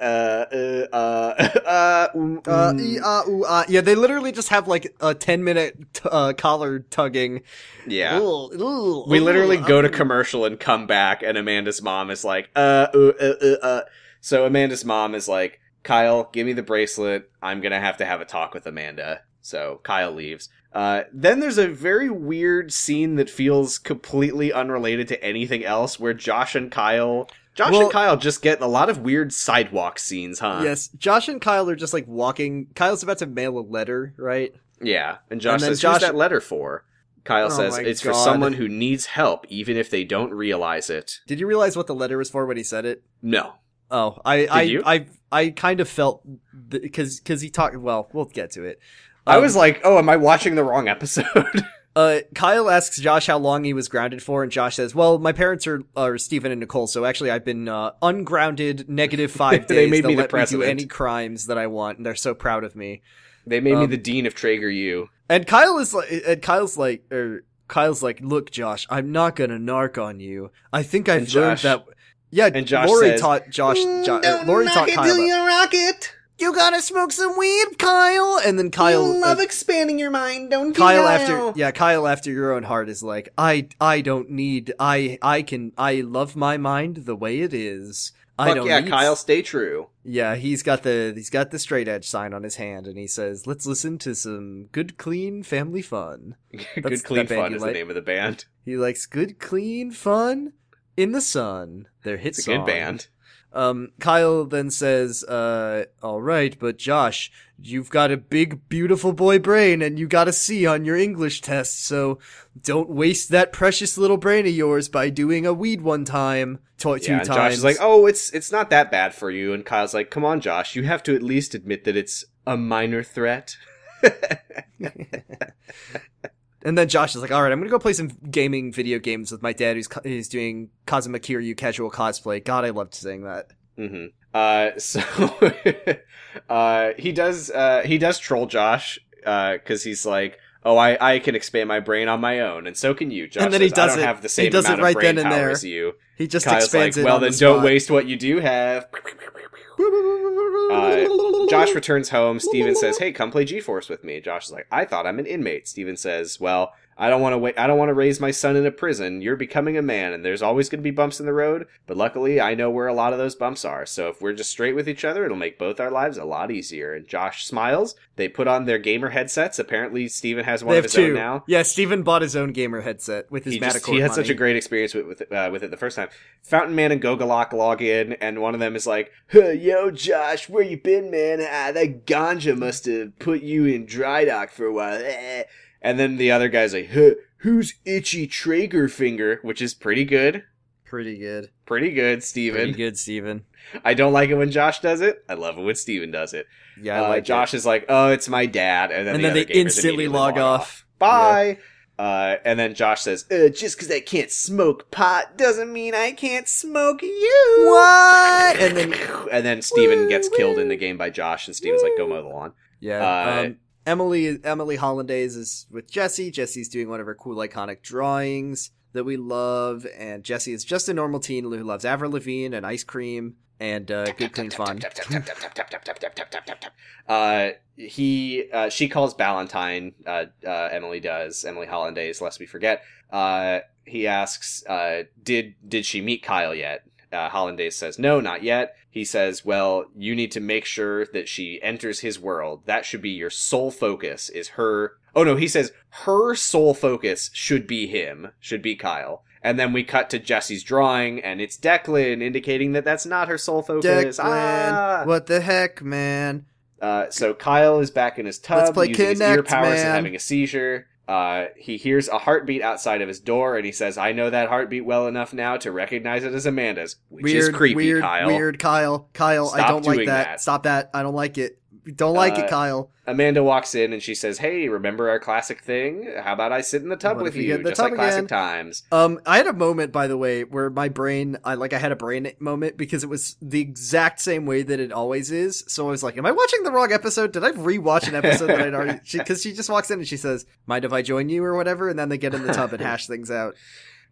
uh, uh, uh, uh, mm, Uh, mm." ee, ah, ooh, ah. Yeah, they literally just have like a 10 minute t- uh, collar tugging. yeah." Ooh, ooh, We ooh, literally go to commercial and come back, and Amanda's mom is like, uh, uh, uh, uh, uh. So Amanda's mom is like, Kyle, give me the bracelet. I'm gonna have to have a talk with Amanda. So Kyle leaves. Uh, then there's a very weird scene that feels completely unrelated to anything else, where Josh and Kyle, Josh Well- and Kyle just get a lot of weird sidewalk scenes, huh? Yes, Josh and Kyle are just like walking. Kyle's about to mail a letter, right? Yeah, and Josh And says, Josh- "Who's that letter for?" Kyle Oh says, "It's for someone who needs help, even if they don't realize it." Did you realize what the letter was for when he said it? No. Oh, I, I? I, I kind of felt because because he talked. Well, we'll get to it. I Um, was like, "Oh, am I watching the wrong episode?" Uh, Kyle asks Josh how long he was grounded for, and Josh says, "Well, my parents are are Stephen and Nicole, so actually I've been uh, ungrounded negative five days. They made They'll me the let me do any crimes that I want, and they're so proud of me." they made me Um, the dean of Trager U. And Kyle is like, and Kyle's like, or Kyle's like, "Look, Josh, I'm not gonna narc on you. I think I've And learned Josh- that." Yeah, and Josh Lori says, taught Josh. Jo- uh, Lori taught Kyle. that, rocket. You gotta smoke some weed, Kyle. And then Kyle, uh, expanding your mind, don't Kyle after yeah, Kyle after your own heart is like, I I don't need I I can I love my mind the way it is. I don't yeah, need Kyle, stay true. Yeah, he's got the he's got the straight edge sign on his hand and he says, "Let's listen to some good clean family fun." Good clean fun is like. the name of the band. He likes good clean fun in the sun. Their hit It's a song. good band. Um, Kyle then says, uh, all right, but Josh, you've got a big, beautiful boy brain and you got a C on your English test, so don't waste that precious little brain of yours by doing a weed one time, to- two Yeah, and times. Josh is like, "Oh, it's it's not that bad for you." And Kyle's like, "Come on, Josh, you have to at least admit that it's a minor threat." And then Josh is like, all right, I'm gonna go play some gaming video games with my dad who's, who's doing Kazuma Kiryu casual cosplay. God, I loved saying that. hmm Uh, so uh, he does uh, he does troll Josh because he's like, "Oh, I, I can expand my brain on my own, and so can you." Josh And then he says, I does don't it- have the he same does it amount right of brain then and power there. as you. He just Kyle's like, expands it. "Well, then the don't spot. waste what you do have." Uh, Josh returns home. Steven says, "Hey, come play G-Force with me." Josh is like, "I thought I'm an inmate." Steven says, "Well, I don't want to wait. I don't want to raise my son in a prison. You're becoming a man, and there's always going to be bumps in the road. But luckily, I know where a lot of those bumps are. So if we're just straight with each other, it'll make both our lives a lot easier." And Josh smiles. They put on their gamer headsets. Apparently, Steven has one They of his two. own now. Yeah, Steven bought his own gamer headset with his He, just, he had such a great experience with with, uh, with it the first time. Fountain Man and Gogolok log in, and one of them is like, huh, "Yo, Josh, where you been, man? Ah, that ganja must have put you in dry dock for a while." Eh. And then the other guy's like, huh, "Who's itchy Trager finger?" Which is pretty good, Pretty good. pretty good, Steven. Pretty good, Steven. I don't like it when Josh does it. I love it when Steven does it. Yeah, uh, like Josh is like, "Oh, it's my dad," and then And the then they instantly immediately log off. Bye. Uh, and then Josh says, uh, "Just because I can't smoke pot doesn't mean I can't smoke you." What? And then and then Steven gets killed in the game by Josh, and Steven's like, "Go mow the lawn." yeah, Uh, um, Emily Emily Hollandaise is with Jesse. Jesse's doing one of her cool iconic drawings that we love, and Jesse is just a normal teen who loves Avril Lavigne and ice cream and uh, good clean fun. Uh, he, uh, she calls Ballentine. Uh, Emily does. Emily Hollandaise, lest we forget. He asks, "Did did she meet Kyle yet?" Uh, Hollandaise says, "No, not yet." He says, "Well, you need to make sure that she enters his world. That should be your sole focus. Is her." Oh no, he says her sole focus should be him, should be Kyle. And then we cut to Jesse's drawing, and it's Declan, indicating that that's not her sole focus. Declan, Ah! what the heck, man? Uh, so Kyle is back in his tub, Let's play using his ear powers man. and having a seizure. Uh, he hears a heartbeat outside of his door, and he says, "I know that heartbeat well enough now to recognize it as Amanda's," which weird, is creepy. weird, Kyle, weird, Kyle. Kyle, I don't like that. that. Stop that. I don't like it. Don't like Uh, it, Kyle. Amanda walks in and she says, "Hey, remember our classic thing? How about I sit in the tub What with you, just tub like classic times?" Um, I had a moment, by the way, where my brain, I like, I had a brain moment because it was the exact same way that it always is. So I was like, "Am I watching the wrong episode? Did I rewatch an episode that I'd already?" Because she, just walks in and she says, "Mind if I join you?" or whatever, and then they get in the tub and hash things out.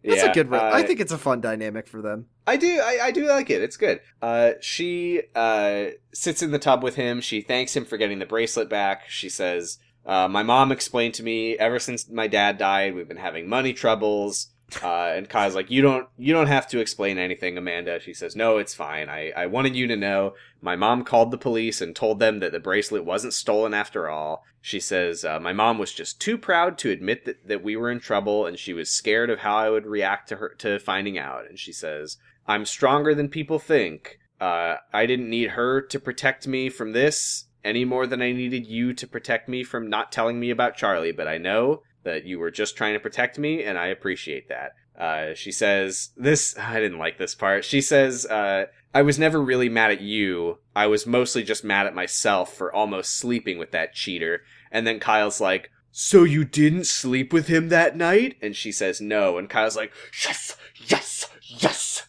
That's Yeah, a good. Re- uh, I think it's a fun dynamic for them. I do. I, I do like it. It's good. Uh, she uh, sits in the tub with him. She thanks him for getting the bracelet back. She says, uh, "My mom explained to me ever since my dad died, we've been having money troubles." Uh, and Kai's like, "You don't. You don't have to explain anything, Amanda." She says, "No, it's fine. I, I wanted you to know. My mom called the police and told them that the bracelet wasn't stolen after all." She says, uh, "My mom was just too proud to admit that, that we were in trouble, and she was scared of how I would react to her to finding out." And she says. I'm stronger than people think. Uh, I didn't need her to protect me from this any more than I needed you to protect me from not telling me about Charlie, but I know that you were just trying to protect me, and I appreciate that. Uh, she says, This, I didn't like this part. She says, uh, I was never really mad at you. I was mostly just mad at myself for almost sleeping with that cheater. And then Kyle's like, So you didn't sleep with him that night? And she says, No. And Kyle's like, Yes, yes, yes.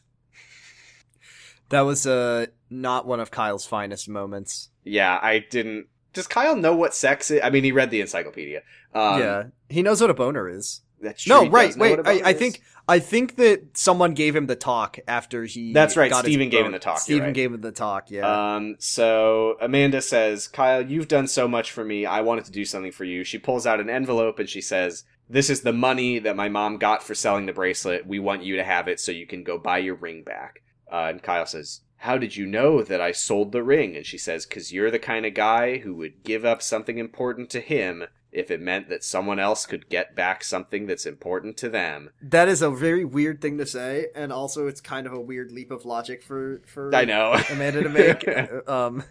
That was uh not one of Kyle's finest moments. Yeah, I didn't. Does Kyle know what sex is? I mean, he read the encyclopedia. Um, yeah, he knows what a boner is. that's true. No, right, wait. I, I think I think that someone gave him the talk after he. That's right, Steven gave him the talk, you're right. gave him the talk. Yeah. Um, so Amanda says, Kyle, you've done so much for me. I wanted to do something for you. She pulls out an envelope and she says, This is the money that my mom got for selling the bracelet. We want you to have it so you can go buy your ring back. Uh, and Kyle says, How did you know that I sold the ring? And she says, Because you're the kind of guy who would give up something important to him if it meant that someone else could get back something that's important to them. that is a very weird thing to say, and also it's kind of a weird leap of logic for for I know. Amanda to make. um,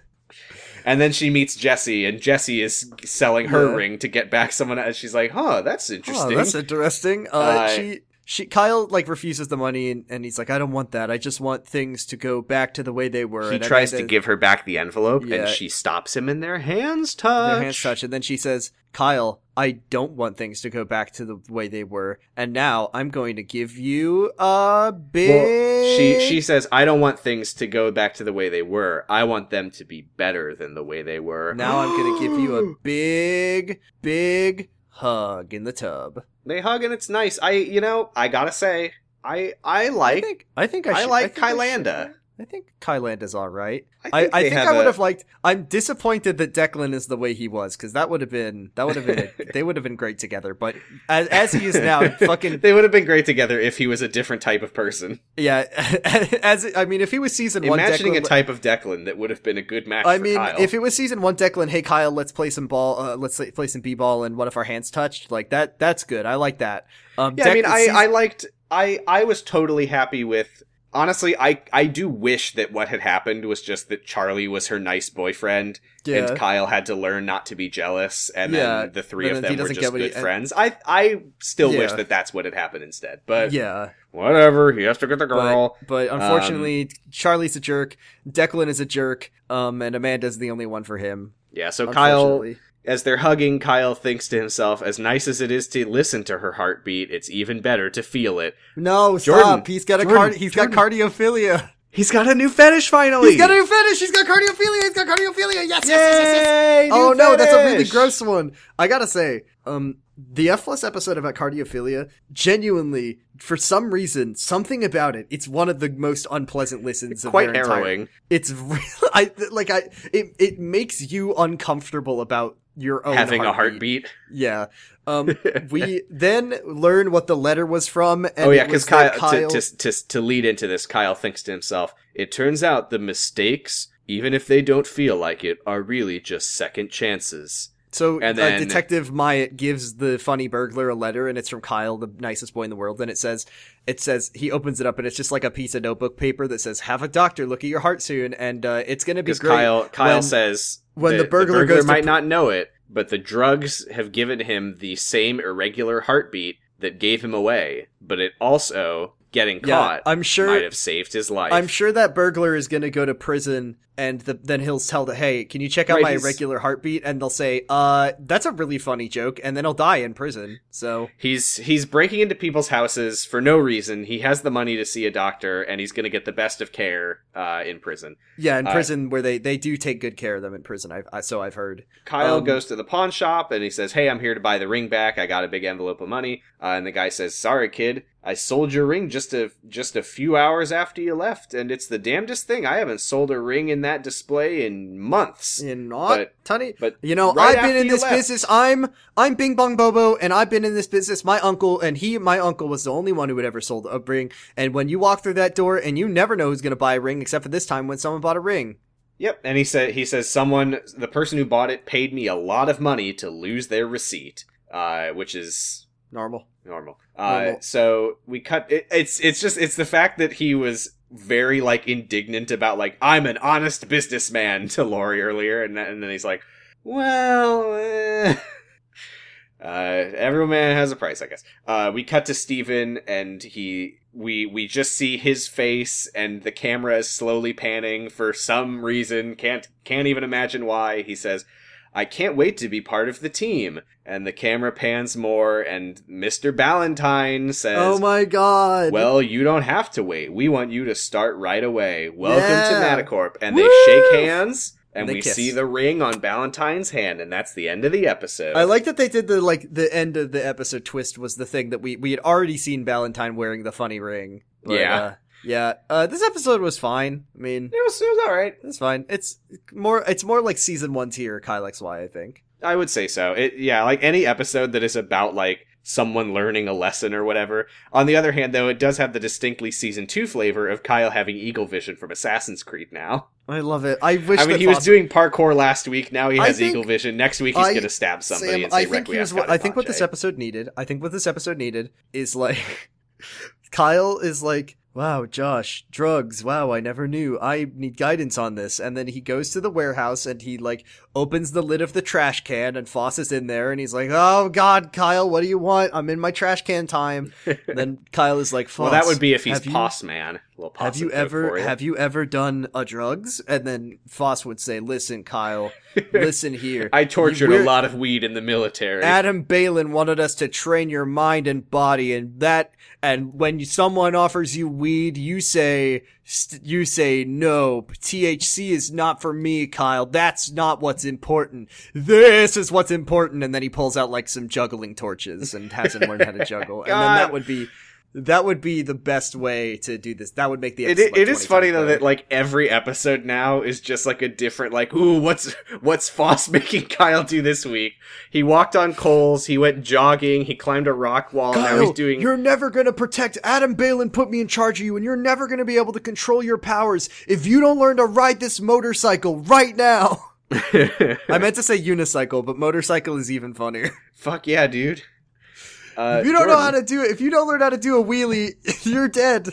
And then she meets Jesse, and Jesse is selling her Yeah. ring to get back someone else. She's like, huh, that's oh, interesting. that's interesting. Uh, Uh, she she Kyle like refuses the money, and, and he's like, I don't want that. I just want things to go back to the way they were. he And tries to Amanda- give her back the envelope, Yeah. and she stops him, and their hands touch. their hands touch, and then she says, "Kyle, I don't want things to go back to the way they were, and now I'm going to give you a big." Well, she she says, "I don't want things to go back to the way they were. I want them to be better than the way they were." now I'm going to give you a big, big hug in the tub. they hug, and it's nice. I you know I gotta say, I I I like think I think I, I should, like think I should- Kylanda. I think Kylanda's all right. I I, think I they think I would a- have liked. I'm disappointed that Declan is the way he was because that would have been that would have been they would have been great together. But as, as he is now, fucking they would have been great together if he was a different type of person. yeah. As I mean, if he was season one, Imagining Declan, a type of Declan that would have been a good match. I mean, Kyle. if it was season one, Declan, hey Kyle, let's play some ball. Uh, let's play some b-ball, and one of our hands touched. Like that. That's good. I like that. Um, Yeah, I mean, I, season- I liked, I, I was totally happy with. Honestly, I, I do wish that what had happened was just that Charlie was her nice boyfriend, yeah. and Kyle had to learn not to be jealous, and Yeah, then the three but of them were just what he- good friends. I, I still wish that that's what had happened instead, but yeah, whatever. He has to get the girl. but, but unfortunately, Charlie's a jerk. Declan is a jerk. Um, and Amanda's the only one for him. yeah, so Kyle. As they're hugging, Kyle thinks to himself, as nice as it is to listen to her heartbeat, it's even better to feel it. No, Jordan, stop. He's got a Jordan, card. He's got cardiophilia. He's got a new fetish finally. He's got a new fetish. He's got cardiophilia. He's got cardiophilia. Yes, yes, yes, yes, yes. Yay! Oh new no, that's a really gross one. I gotta say, um, the F plus episode about cardiophilia, genuinely, for some reason, something about it, it's one of the most unpleasant listens. of Quite their entire- harrowing. It's real. I like. I it it makes you uncomfortable about your own Having a heartbeat. heartbeat. Yeah. Um, we then learn what the letter was from. And oh yeah, because Kyle, Kyle To, to, to, to lead into this, Kyle thinks to himself, it turns out the mistakes, even if they don't feel like it, are really just second chances. So And uh, Detective Myatt gives the funny burglar a letter, and it's from Kyle, the nicest boy in the world. And it says, it says he opens it up, and it's just like a piece of notebook paper that says, "Have a doctor look at your heart soon," and uh, it's gonna be great. Kyle, Kyle when- says when the that burglar goes to might pr- not know it, but the drugs have given him the same irregular heartbeat that gave him away. But it also getting Yeah, caught I'm sure- might have saved his life. I'm sure that burglar is gonna go to prison and the, then he'll tell the hey, can you check out Right, my he's- irregular heartbeat? And they'll say, uh, that's a really funny joke, and then he'll die in prison. So He's he's breaking into people's houses for no reason. He has the money to see a doctor, and he's going to get the best of care uh, in prison. yeah, in Uh, prison where they they do take good care of them in prison. I, I so I've heard. Kyle Um, goes to the pawn shop and he says, "Hey, I'm here to buy the ring back. I got a big envelope of money." Uh, and the guy says, "Sorry, kid. I sold your ring just a just a few hours after you left, and it's the damnedest thing. I haven't sold a ring in that display in months." In not But- Tunny, but you know, right I've been in this left- business. I'm I'm Bing Bong Bobo, and I've been in this business. My uncle and he, my uncle, was the only one who had ever sold a ring. And when you walk through that door, and you never know who's going to buy a ring, except for this time when someone bought a ring. Yep, and he said he says someone the person who bought it paid me a lot of money to lose their receipt, uh, which is Normal. normal. Uh, Normal. so we cut. It, it's it's just it's the fact that he was very like indignant about like I'm an honest businessman to Lori earlier, and, then- and then he's like, well. eh." Uh, man has a price, I guess. Uh, we cut to Steven and he, we, we just see his face and the camera is slowly panning for some reason. Can't, can't even imagine why. He says, I can't wait to be part of the team. And the camera pans more and Mr. Ballentine says, Oh my god. well, you don't have to wait. We want you to start right away. Welcome Yeah. to Madacorp. And they shake hands, and, And we kiss. see the ring on Ballentine's hand, and that's the end of the episode. I like that they did the like the end of the episode twist was the thing that we we had already seen Ballentine wearing the funny ring. But, Yeah. uh, yeah. Uh, this episode was fine. I mean, It was, it was all right. it's fine. It's more it's more like season one tier Kyle XY, I think. I would say so. It, yeah, like any episode that is about like someone learning a lesson or whatever. On the other hand, though, it does have the distinctly season two flavor of Kyle having eagle vision from Assassin's Creed. Now, I love it. I wish. I mean, he was doing parkour last week. Now he has eagle vision. Next week he's I- gonna stab somebody Sam, and say I think here's what I think what this episode needed. I think what this episode needed is like Kyle is like, "Wow, Josh, drugs. Wow, I never knew. I need guidance on this." And then he goes to the warehouse and he like opens the lid of the trash can and Foss is in there and he's like, "Oh God, Kyle, what do you want? I'm in my trash can time." And then Kyle is like, Well, that would be if he's you- Man. Have you ever you. have you ever done a drugs? And then Foss would say, "Listen, Kyle, listen here. I tortured We're- a lot of weed in the military. Adam Baylin wanted us to train your mind and body, and that, and when you, someone offers you weed, you say, you say no. THC is not for me, Kyle. That's not what's important. This is what's important. And then he pulls out like some juggling torches and hasn't learned how to juggle. and then that would be. That would be the best way to do this. That would make the episode, it, like, it is funny though that like every episode now is just like a different like ooh what's what's Foss making Kyle do this week? He walked on coals, he went jogging, he climbed a rock wall, now he's doing You're never gonna protect Adam Baylin put me in charge of you, and you're never gonna be able to control your powers if you don't learn to ride this motorcycle right now. I meant to say unicycle, but motorcycle is even funnier. Fuck yeah, dude. Uh, if you don't know how to do it, if you don't learn how to do a wheelie, you're dead.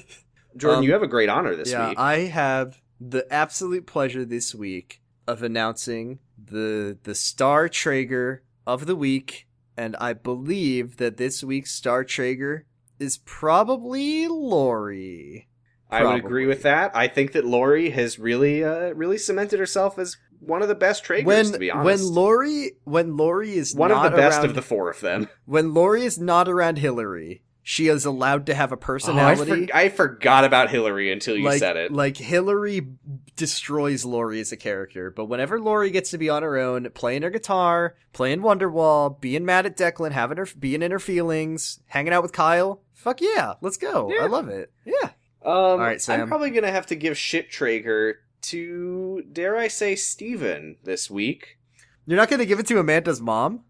Jordan, um, you have a great honor this yeah, week. I have the absolute pleasure this week of announcing the the Star Trager of the week, and I believe that this week's Star Trager is probably Lori. I would agree with that. I think that Lori has really uh really cemented herself as one of the best Tragers, when to be honest. when. Lori when Lori is one of the best around, of the four of them. when Lori is not around Hillary, she is allowed to have a Oh, I, personality. for- I forgot about Hillary until you like, said it. like Hillary destroys Lori as a character, but whenever Lori gets to be on her own, playing her guitar, playing Wonderwall, being mad at Declan, having her being in her feelings, hanging out with Kyle, fuck yeah, let's go. Yeah. I love it. Yeah. Um, right, Sam. I'm probably gonna have to give shit Trager to dare I say Steven this week. You're not going to give it to Amanda's mom?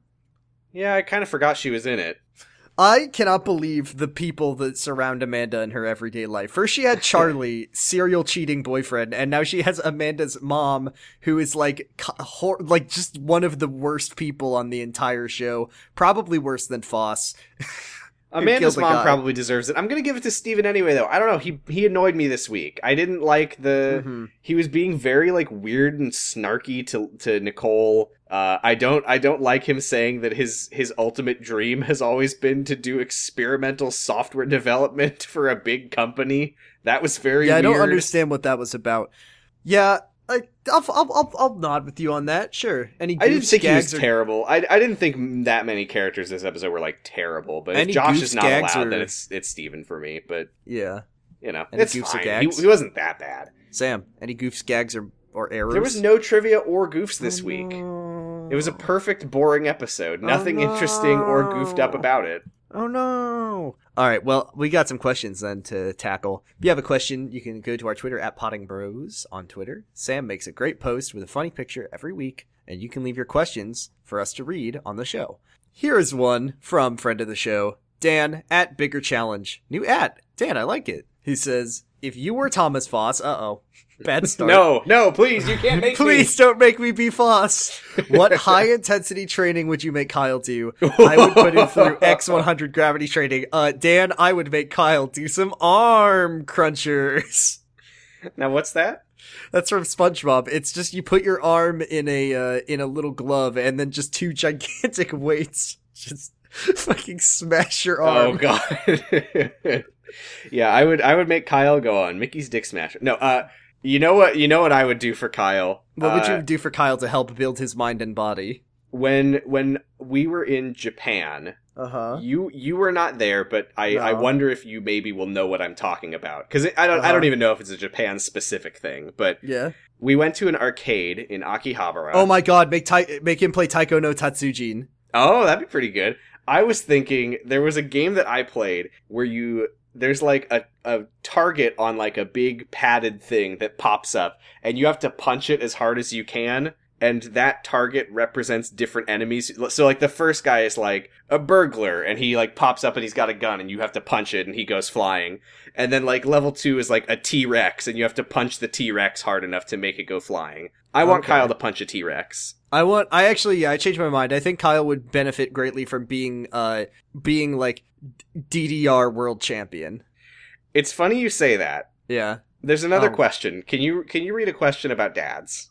Yeah, I kind of forgot she was in it. I cannot believe the people that surround Amanda in her everyday life. First, she had Charlie, serial cheating boyfriend, and now she has Amanda's mom, who is like, hor- like just one of the worst people on the entire show. Probably worse than Foss. Amanda's mom guy. probably deserves it. I'm gonna give it to Steven anyway, though. I don't know. He he annoyed me this week. I didn't like the. Mhm. He was being very like weird and snarky to to Nicole. Uh, I don't I don't like him saying that his his ultimate dream has always been to do experimental software development for a big company. That was very Yeah, I don't understand what that was about. Yeah, I, I'll, I'll, I'll, I'll nod with you on that. Sure. Any I didn't think he was or- terrible. I, I didn't think that many characters this episode were like terrible. But Any if Josh goofs, is not allowed, or- then it's it's Steven for me. But Yeah. you know, Any it's goofs or fine. gags? He, he wasn't that bad. Sam, any goofs, gags, or or errors? There was no trivia or goofs this Oh, week. no. It was a perfect, boring episode. Oh, Nothing interesting or goofed up about it. Oh no! All right, well, we got some questions then to tackle. If you have a question, you can go to our Twitter at Potting Bros on Twitter. Sam makes a great post with a funny picture every week, and you can leave your questions for us to read on the show. Here is one from friend of the show, Dan at Bigger Challenge. New at Dan, I like it. He says, "If you were Thomas Foss, uh oh, bad start. No, no, please, you can't make me Please don't make me be Foss. What high intensity training would you make Kyle do? I would put him through X100 gravity training. Uh, Dan, I would make Kyle do some arm crunchers. Now, what's that? That's from SpongeBob. It's just you put your arm in a uh, in a little glove and then just two gigantic weights just fucking smash your arm. Oh god. Yeah, I would I would make Kyle go on Mickey's Dick Smasher. No, uh you know what you know what I would do for Kyle? What would Uh, you do for Kyle to help build his mind and body? when when we were in Japan, Uh huh. you you were not there, but I I wonder if you maybe will know what I'm talking about cuz I don't I Uh-huh. don't even know if it's a Japan specific thing, but Yeah. we went to an arcade in Akihabara. Oh my God! Make Tai- make him play Taiko no Tatsujin. Oh, that'd be pretty good. I was thinking there was a game that I played where you there's like a, a target on like a big padded thing that pops up and you have to punch it as hard as you can and that target represents different enemies. So like the first guy is like a burglar and he like pops up and he's got a gun and you have to punch it and he goes flying. And then like level 2 is like a T-Rex and you have to punch the T-Rex hard enough to make it go flying. I want Okay. Kyle to punch a T-Rex. I want. I actually. Yeah, I changed my mind. I think Kyle would benefit greatly from being, uh, being like DDR world champion. It's funny you say that. Yeah. There's another Oh. question. Can you can you read a question about dads?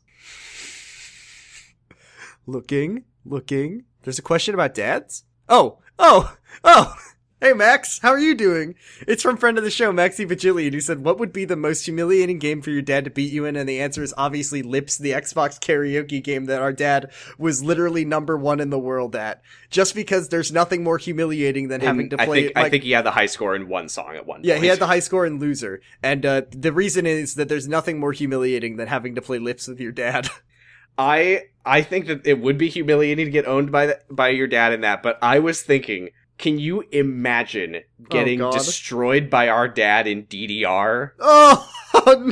Looking, looking. There's a question about dads. Oh, oh, oh. Hey Max, how are you doing? It's from friend of the show, Maxi Bajillion, who said, "What would be the most humiliating game for your dad to beat you in?" And the answer is obviously Lips, the Xbox karaoke game that our dad was literally number one in the world at. Just because there's nothing more humiliating than having And to I play. think like, I think he had the high score in one song at one time. Yeah, point. he had the high score in Loser. And uh, the reason is that there's nothing more humiliating than having to play lips with your dad. I I think that it would be humiliating to get owned by the, by your dad in that, but I was thinking, can you imagine getting Oh, destroyed by our dad in DDR? oh,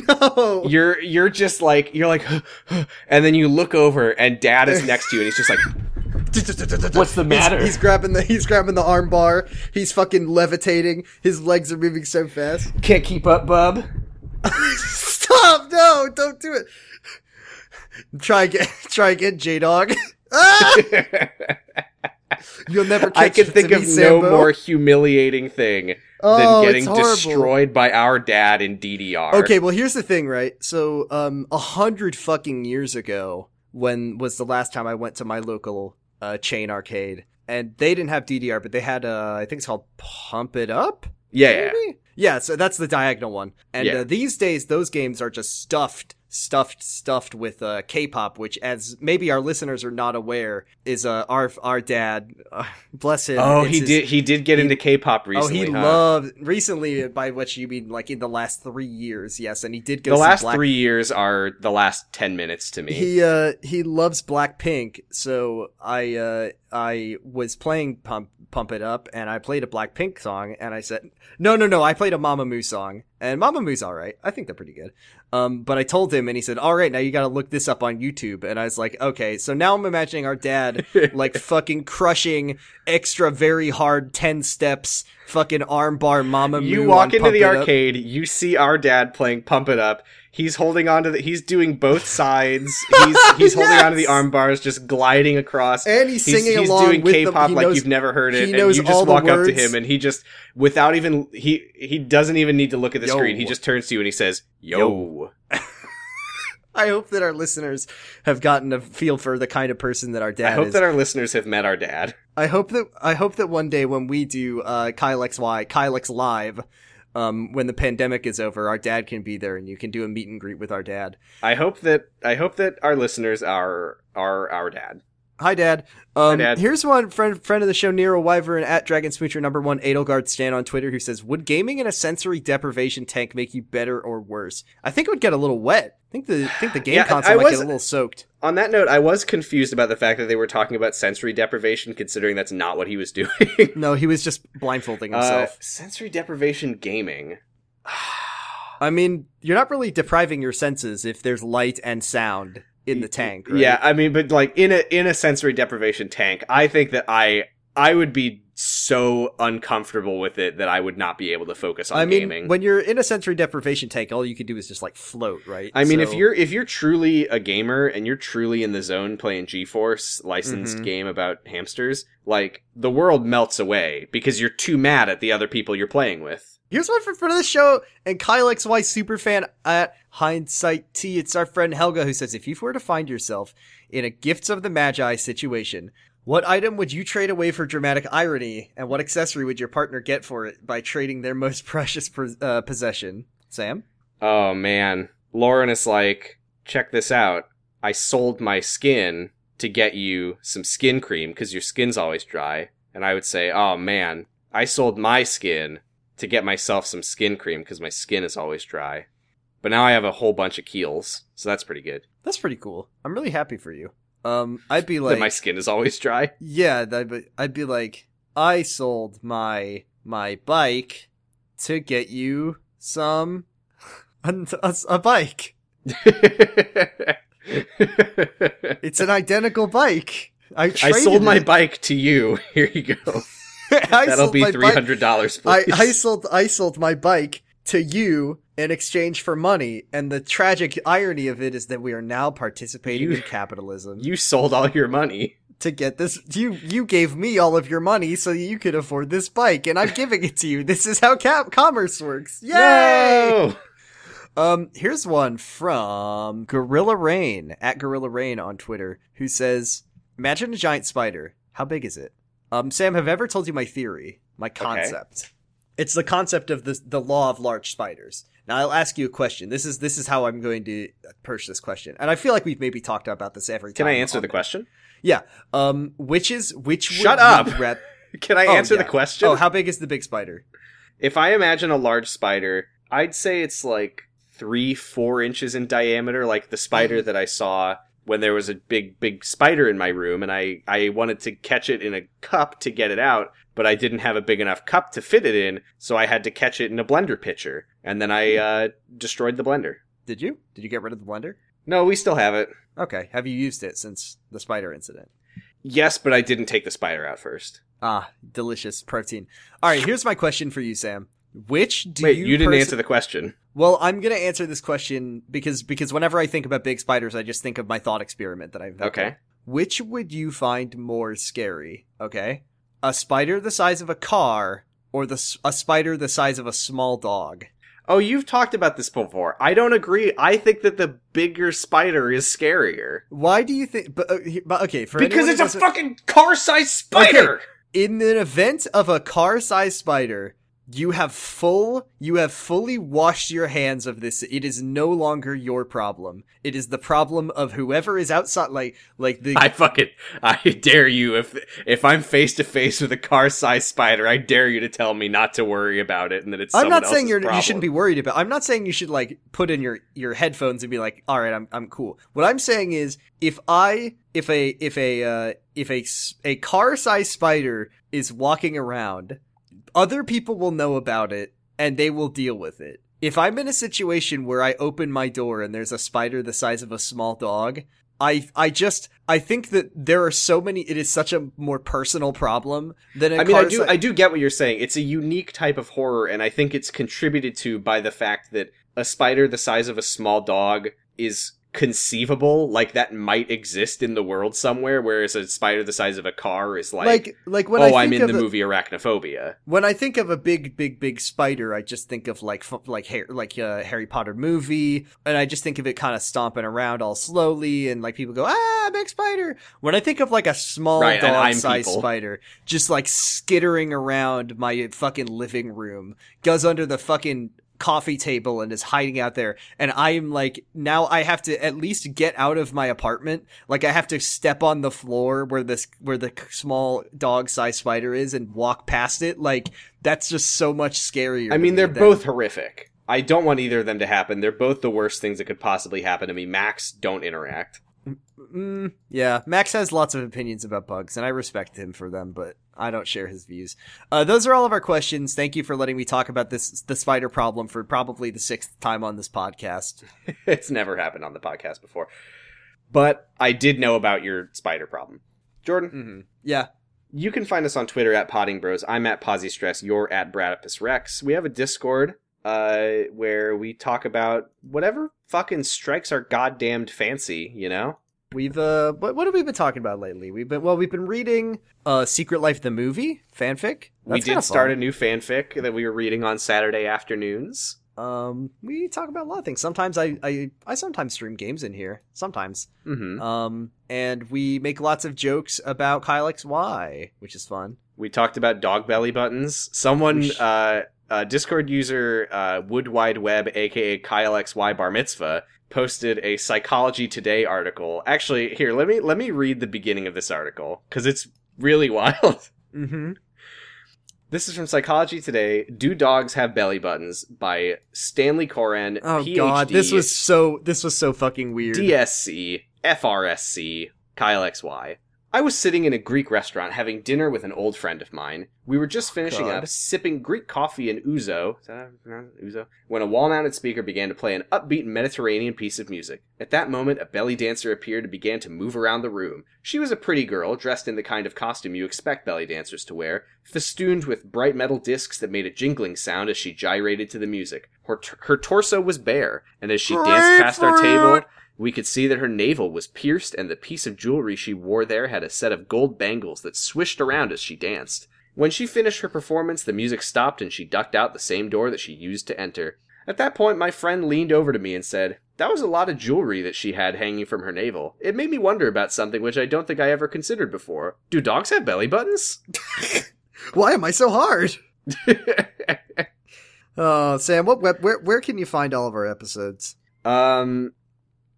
no! You're you're just like you're like and then you look over and dad is next to you and he's just like What's the matter? He's, he's grabbing the he's grabbing the arm bar. He's fucking levitating. His legs are moving so fast. can't keep up, bub. Stop! No, don't do it. Try again. Try again, J Dog. ah! You'll never catch I can think of no more humiliating thing Oh, than getting destroyed by our dad in DDR. Okay, well here's the thing, right? So, um, a hundred fucking years ago, when was the last time I went to my local uh, chain arcade, and they didn't have DDR, but they had uh, I think it's called Pump It Up. Yeah, yeah. maybe? Yeah, so that's the diagonal one. And Yeah. uh, these days, those games are just stuffed, stuffed, stuffed with uh, K-pop, which, as maybe our listeners are not aware, is uh, our our dad. Uh, bless him. Oh, he his- did. He did get into K-pop recently. oh, he huh? loved recently. By which you mean like in the last three years? Yes, and he did go. the last Black- three years are the last ten minutes to me. He uh he loves Blackpink, so I uh I was playing Pump Pump It Up, and I played a Blackpink song, and I said, no, no, no, I played a Mamamoo song, and Mamamoo's all right. I think they're pretty good. Um, but I told him, and he said, all right, now you got to look this up on YouTube, and I was like, okay. So now I'm imagining our dad like fucking crushing extra very hard ten steps, fucking armbar mama. you walk into the It Up. arcade, you see our dad playing Pump It Up. He's holding on to the. He's doing both sides. He's he's holding on to the Yes! arm bars, just gliding across. And he's singing he's along doing with. K-pop He like you've never heard it, and you just walk up to him, and he just, without even he he doesn't even need to look at the Yo. screen. He just turns to you and he says, "Yo." I hope that our listeners have gotten a feel for the kind of person that our dad I hope is. that our listeners have met our dad. I hope that I hope that one day when we do uh, Kyle XY, Kyle X Live, um, when the pandemic is over, our dad can be there and you can do a meet and greet with our dad. I hope that I hope that our listeners are are our dad. Hi, Dad. Um, Dad. Here's one friend friend of the show, Nero Wyvern at Dragon Smoocher number one, Edelgard Stan on Twitter, who says, "Would gaming in a sensory deprivation tank make you better or worse?" I think it would get a little wet. I think the I think the game Yeah, console I might was- get a little soaked. On that note, I was confused about the fact that they were talking about sensory deprivation, considering that's not what he was doing. No, he was just blindfolding Uh, himself. sensory deprivation gaming. I mean, you're not really depriving your senses if there's light and sound in the tank. Right? Yeah, I mean, but like in a in a sensory deprivation tank, I think that I I would be so uncomfortable with it that I would not be able to focus on I mean, gaming. when you're in a sensory deprivation tank, all you can do is just like float, right? I mean, if you're if you're truly a gamer and you're truly in the zone playing G-Force licensed Mhm. game about hamsters, like the world melts away because you're too mad at the other people you're playing with. Here's one for front of the show, and Kyle XY superfan at Hindsight T. It's our friend Helga who says, if you were to find yourself in a Gifts of the Magi situation, what item would you trade away for dramatic irony, and what accessory would your partner get for it by trading their most precious uh, possession? Sam? Oh man, Lauren is like, check this out. I sold my skin to get you some skin cream because your skin's always dry. And I would say, oh man, I sold my skin to get myself some skin cream because my skin is always dry. But now I have a whole bunch of Kiehl's, so that's pretty good. That's pretty cool. I'm really happy for you. Um, I'd be like, my skin is always dry. yeah, I'd be, I'd be like, I sold my my bike to get you some a, a, a bike. It's an identical bike. I, I sold my it. bike to you. Here you go. That'll be three hundred dollars, I. I sold I sold my bike to you in exchange for money, and the tragic irony of it is that we are now participating You- in capitalism you sold all your money. to get this. You you gave me all of your money so you could afford this bike, and I'm giving it to you. This is how cap commerce works. Yay! No! Um, here's one from Gorilla Rain at Gorilla Rain on Twitter, who says, "Imagine a giant spider. How big is it?" Um, Sam, have I ever told you my theory, my concept? It's the concept of the the law of large spiders. Now I'll ask you a question. This is this is how I'm going to approach this question, and I feel like we've maybe talked about this every time. Can. I answer the there. question? Yeah. Um, which is which? Shut up! rep- Can I Oh, answer yeah. the question? Oh, how big is the big spider? if I imagine a large spider, I'd say it's like three, four inches in diameter, like the spider that I saw when there was a big, big spider in my room, and I, I wanted to catch it in a cup to get it out, but I didn't have a big enough cup to fit it in, so I had to catch it in a blender pitcher, and then I uh, destroyed the blender. Did you? Did you get rid of the blender? No, we still have it. Okay. Have you used it since the spider incident? Yes, but I didn't take the spider out first. Ah, delicious protein. All right, here's my question for you, Sam. Which do Wait, you you, didn't perso- answer the question. Well, I'm gonna answer this question because because whenever I think about big spiders, I just think of my thought experiment that I've done. Okay. Which would you find more scary? Okay, a spider the size of a car, or the a spider the size of a small dog? Oh, you've talked about this before. I don't agree. I think that the bigger spider is scarier. Why do you think? But, uh, but okay, for because it's a fucking car-sized spider. in the event of a car-sized spider, you have full, you have fully washed your hands of this. It is no longer your problem. It is the problem of whoever is outside, like, like the. I fucking I dare you if if I'm face to face with a car-sized spider, I dare you to tell me not to worry about it and that it's. I'm not saying you're, problem. you shouldn't be worried about. I'm not saying you should like put in your your headphones and be like, "All right, I'm I'm cool." What I'm saying is, if I if a if a uh, if a a car sized spider is walking around, other people will know about it and they will deal with it. If I'm in a situation where I open my door and there's a spider the size of a small dog, I I just I think that there are so many. It is such a more personal problem than I mean, I do, si- I do get what you're saying. It's a unique type of horror, and I think it's contributed to by the fact that a spider the size of a small dog is conceivable, like that might exist in the world somewhere, whereas a spider the size of a car is like, Like like when oh, I I'm in of the a- movie Arachnophobia. When I think of a big, big, big spider, I just think of like like like a Harry Potter movie, and I just think of it kind of stomping around all slowly, and like people go, "Ah, big spider." When I think of like a small Right, and I'm dog-sized spider, just like skittering around my fucking living room, goes under the fucking coffee table and is hiding out there and i'm like now i have to at least get out of my apartment like i have to step on the floor where this where the small dog sized spider is and walk past it like that's just so much scarier I mean, me they're than- both horrific. I don't want either of them to happen. They're both the worst things that could possibly happen to me. Max, don't interact. Mm, yeah max has lots of opinions about bugs and i respect him for them but i don't share his views uh, those are all of our questions thank you for letting me talk about this the spider problem for probably the sixth time on this podcast it's never happened on the podcast before. But I did know about your spider problem. Jordan, mm-hmm. yeah you can find us on Twitter at Potting Bros. I'm at Posy Stress. You're at Bradipus Rex. We have a Discord uh, where we talk about whatever fucking strikes our goddamned fancy, you know? We've uh what what have we been talking about lately? We've been well we've been reading uh Secret Life the movie fanfic. we That's did kinda start a new fanfic that we were reading on Saturday afternoons. um we talk about a lot of things. Sometimes I I I sometimes stream games in here. Sometimes. hmm Um and we make lots of jokes about Kyle XY, which is fun. We talked about dog belly buttons. Someone, We uh, uh, Discord user uh, Wood Wide Web, aka Kyle XY Bar Mitzvah, posted a Psychology Today article. Actually, here let me let me read the beginning of this article because it's really wild. Mm-hmm. This is from Psychology Today. Do dogs have belly buttons? By Stanley Coren. Oh PhD, god, this was so this was so fucking weird. DSC, FRSC, Kyle XY. I was sitting in a Greek restaurant having dinner with an old friend of mine. We were just finishing God. up, sipping Greek coffee and ouzo, is that how you pronounce it? ouzo, when a wall-mounted speaker began to play an upbeat Mediterranean piece of music. At that moment, a belly dancer appeared and began to move around the room. She was a pretty girl, dressed in the kind of costume you expect belly dancers to wear, festooned with bright metal discs that made a jingling sound as she gyrated to the music. Her, her torso was bare, and as she danced past our table, we could see that her navel was pierced, and the piece of jewelry she wore there had a set of gold bangles that swished around as she danced. When she finished her performance, the music stopped and she ducked out the same door that she used to enter. At that point, my friend leaned over to me and said, That was a lot of jewelry that she had hanging from her navel. It made me wonder about something which I don't think I ever considered before. Do dogs have belly buttons? Why am I so hard? Uh Sam, what web where where can you find all of our episodes? um,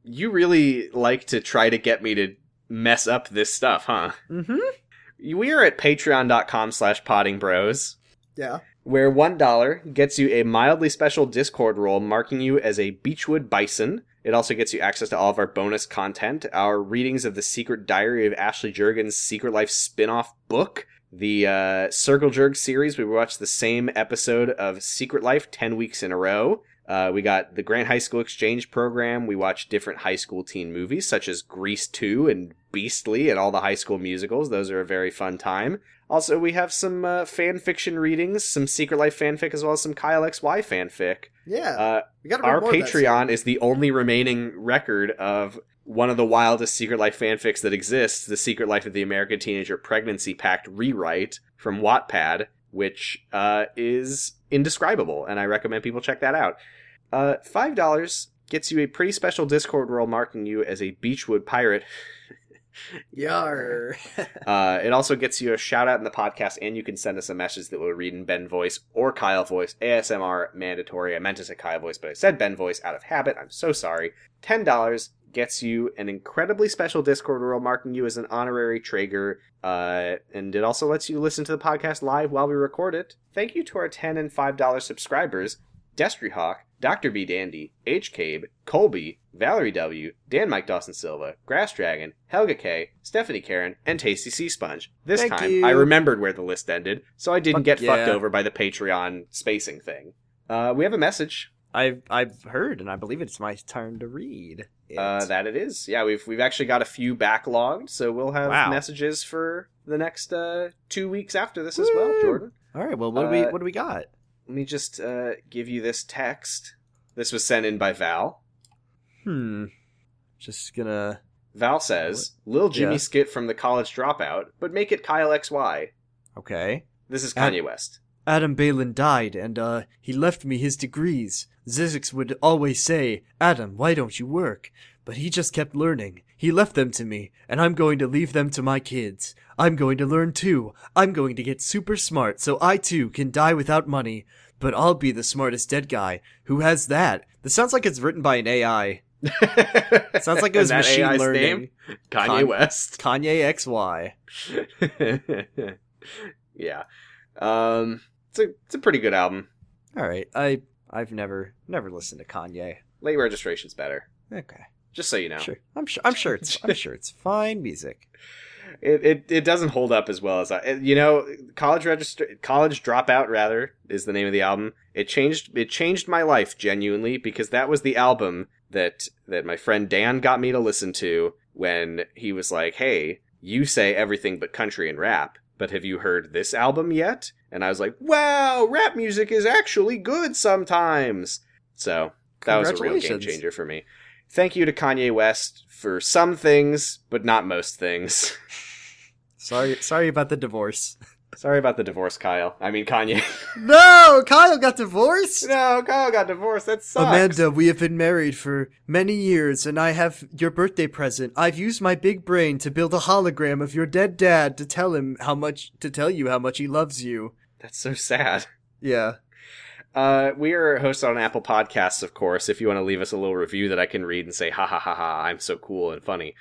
you really like to try to get me to mess up this stuff, huh? Mm-hmm. We are at patreon.com slash potting bros. Yeah. where one dollar gets you a mildly special Discord role marking you as a Beechwood Bison. It also gets you access to all of our bonus content, our readings of the Secret Diary of Ashley Juergens Secret Life spin-off book, the uh, Circle Jerk series. We watched the same episode of Secret Life ten weeks in a row. Uh, we got the Grant High School Exchange program. We watched different high school teen movies such as Grease 2 and Beastly and all the high school musicals. Those are a very fun time. Also, we have some uh, fan fiction readings, some Secret Life fanfic, as well as some Kyle XY fanfic. Yeah. Uh, we got our Patreon is the only remaining record of one of the wildest Secret Life fanfics that exists, the Secret Life of the American Teenager Pregnancy Pact rewrite from Wattpad, which uh, is indescribable, and I recommend people check that out. Uh, Five dollars gets you a pretty special Discord role marking you as a Beechwood pirate. Yar. Uh, it also gets you a shout out in the podcast, and you can send us a message that we'll read in Ben voice or Kyle voice. ASMR mandatory. I meant to say Kyle voice, but I said Ben voice out of habit. I'm so sorry. Ten dollars gets you an incredibly special Discord role marking you as an honorary Trager, uh, and it also lets you listen to the podcast live while we record it. Thank you to our 10 and five dollar subscribers: Destry Hawk, Dr. B Dandy, H. Cabe, Colby, Valerie W, Dan Mike Dawson Silva, Grass Dragon, Helga K, Stephanie Karen, and Tasty Sea Sponge. This Thank time, you. I remembered where the list ended, so I didn't Fuck get fucked over by the Patreon spacing thing. Uh, we have a message. I've I've heard and I believe it's my turn to read. It. Uh, that it is. Yeah, we've we've actually got a few backlogged, so we'll have Wow. messages for the next uh, two weeks after this as well, Jordan. All right. Well, what do we uh, what do we got? Let me just uh, give you this text. This was sent in by Val. Hmm. Just gonna. Val says, Lil Jimmy Yeah. skit from the college dropout, but make it Kyle XY. Okay. This is Ad- Kanye West. Adam Baylin died, and uh, he left me his degrees. Zizix would always say, Adam, why don't you work? But he just kept learning. He left them to me, and I'm going to leave them to my kids. I'm going to learn too. I'm going to get super smart so I too can die without money. But I'll be the smartest dead guy. Who has that? This sounds like it's written by an AI. Sounds like it was machine AI's learning. name? Kanye Con- West. Kanye XY. yeah. Um, it's a it's a pretty good album. All right, I I've never never listened to Kanye. Late registration's better. Okay, Just so you know. sure. I'm sure. I'm sure it's. I'm sure it's fine music. It, it it doesn't hold up as well as I you know college register college dropout rather is the name of the album. It changed it changed my life genuinely because that was the album that that my friend Dan got me to listen to when he was like, "Hey, you say everything but country and rap, but have you heard this album yet?" And I was like, "Wow, rap music is actually good sometimes." So, that was a real game changer for me. Thank you to Kanye West for some things, but not most things. Sorry, sorry about the divorce. Sorry about the divorce, Kyle. I mean Kanye. No, Kyle got divorced. no, Kyle got divorced. That sucks. Amanda, we have been married for many years, and I have your birthday present. I've used my big brain to build a hologram of your dead dad to tell him how much to tell you how much he loves you. That's so sad. Yeah. Uh, we are hosted on Apple Podcasts, of course. If you want to leave us a little review that I can read and say, ha ha ha ha, I'm so cool and funny.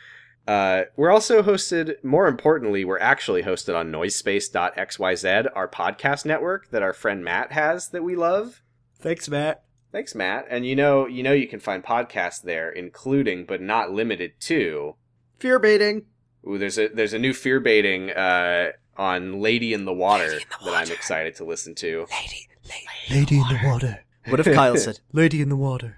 Uh, we're also hosted, more importantly, we're actually hosted on Noisespace.xyz, our podcast network that our friend Matt has that we love. Thanks, Matt. Thanks, Matt. And you know, you know, you can find podcasts there, including but not limited to Fear baiting. Ooh, there's a there's a new fear baiting uh, on Lady in the Water in the that I'm excited to listen to. Lady, lady, lady in the water. What if Kyle said, "Lady in the water"?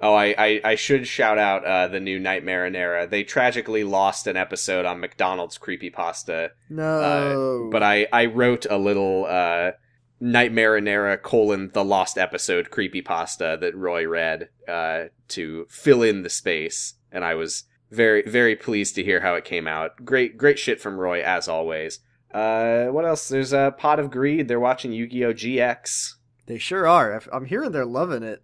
Oh, I, I, I should shout out uh, the new Night Marinara. They tragically lost an episode on McDonald's creepypasta, No. but I, I wrote a little uh, Night colon the lost episode creepypasta that Roy read uh, to fill in the space, and I was very very pleased to hear how it came out. Great great shit from Roy as always. Uh, what else? There's a Pot of Greed. They're watching Yu-Gi-Oh GX. they sure are. I'm hearing they're loving it.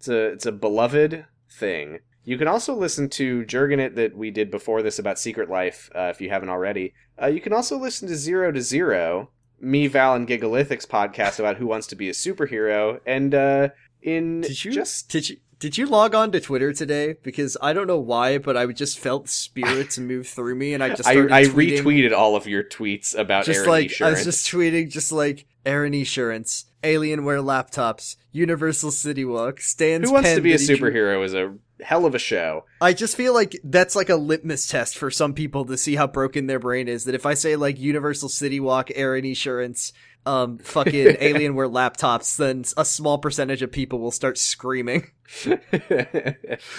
It's a it's a beloved thing. You can also listen to Jurgen It that we did before this about Secret Life, uh, if you haven't already. Uh, you can also listen to Zero to Zero, me, Val, and Gigalithics podcast about who wants to be a superhero. And uh, in Did you just did you did you log on to Twitter today? Because I don't know why, but I just felt spirits move through me, and I just I, started I tweeting, retweeted all of your tweets about just Aaron like I was just tweeting, just like Aaron Insurance, Alienware laptops, Universal City Walk, Stan's Who wants to be a drew- superhero is a hell of a show. I just feel like that's like a litmus test for some people to see how broken their brain is. That if I say like Universal City Walk, Aaron Insurance, um, fucking Alienware laptops, then a small percentage of people will start screaming.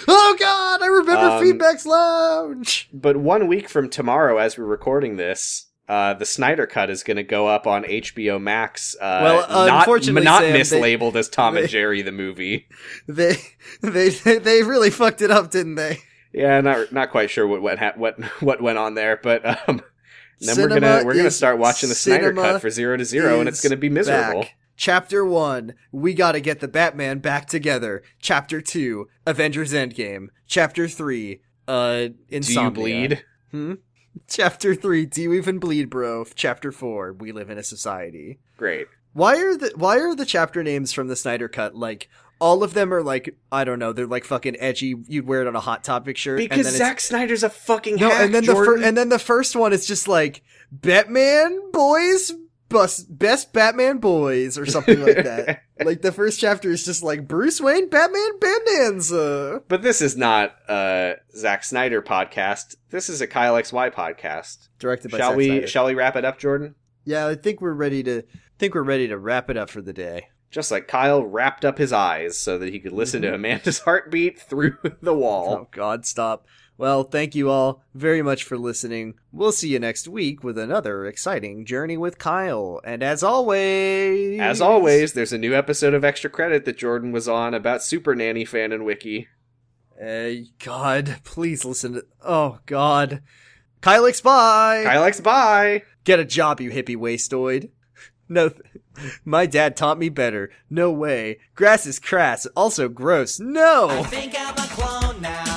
Oh God, I remember Um, Feedback's Lounge. but one week from tomorrow, as we're recording this, uh, the Snyder Cut is going to go up on HBO Max. Uh, Well, not, unfortunately, not Sam, they- mislabeled as Tom and Jerry the movie. They they they really fucked it up, didn't they? Yeah, not not quite sure what what what what went on there, but um, then we're gonna we're gonna start watching the Snyder Cut for Zero to Zero, and it's gonna be miserable. back. Chapter 1, we gotta get the Batman back together. Chapter 2, Avengers Endgame. Chapter 3, uh, Insomnia. Do you bleed? Hmm? Chapter 3, Do You Even Bleed, Bro? Chapter 4, We Live in a Society. Great. Why are the why are the chapter names from the Snyder Cut like all of them are like I don't know they're like fucking edgy you'd wear it on a hot topic shirt and Because then Zack Snyder's a fucking no, hack, and then the fir- and then the first one is just like Batman boys, bus- best Batman boys or something like that. like the first chapter is just like Bruce Wayne, Batman, Bandanza. But this is not a Zack Snyder podcast. This is a Kyle XY podcast. Directed by Shall Zack we Snyder. shall we wrap it up, Jordan? yeah, I think we're ready to I think we're ready to wrap it up for the day. Just like Kyle wrapped up his eyes so that he could listen to mm-hmm. Amanda's heartbeat through the wall. Oh God, stop. Well, thank you all very much for listening. We'll see you next week with another exciting journey with Kyle. And as always, as always, there's a new episode of Extra Credit that Jordan was on about Super Nanny fan and wiki. God, please listen to. Oh God, Kylex, bye. Kylex, bye. Get a job, you hippie wastoid. No, th- my dad taught me better. No way. Grass is crass, also gross. No. I think I'm a clone now.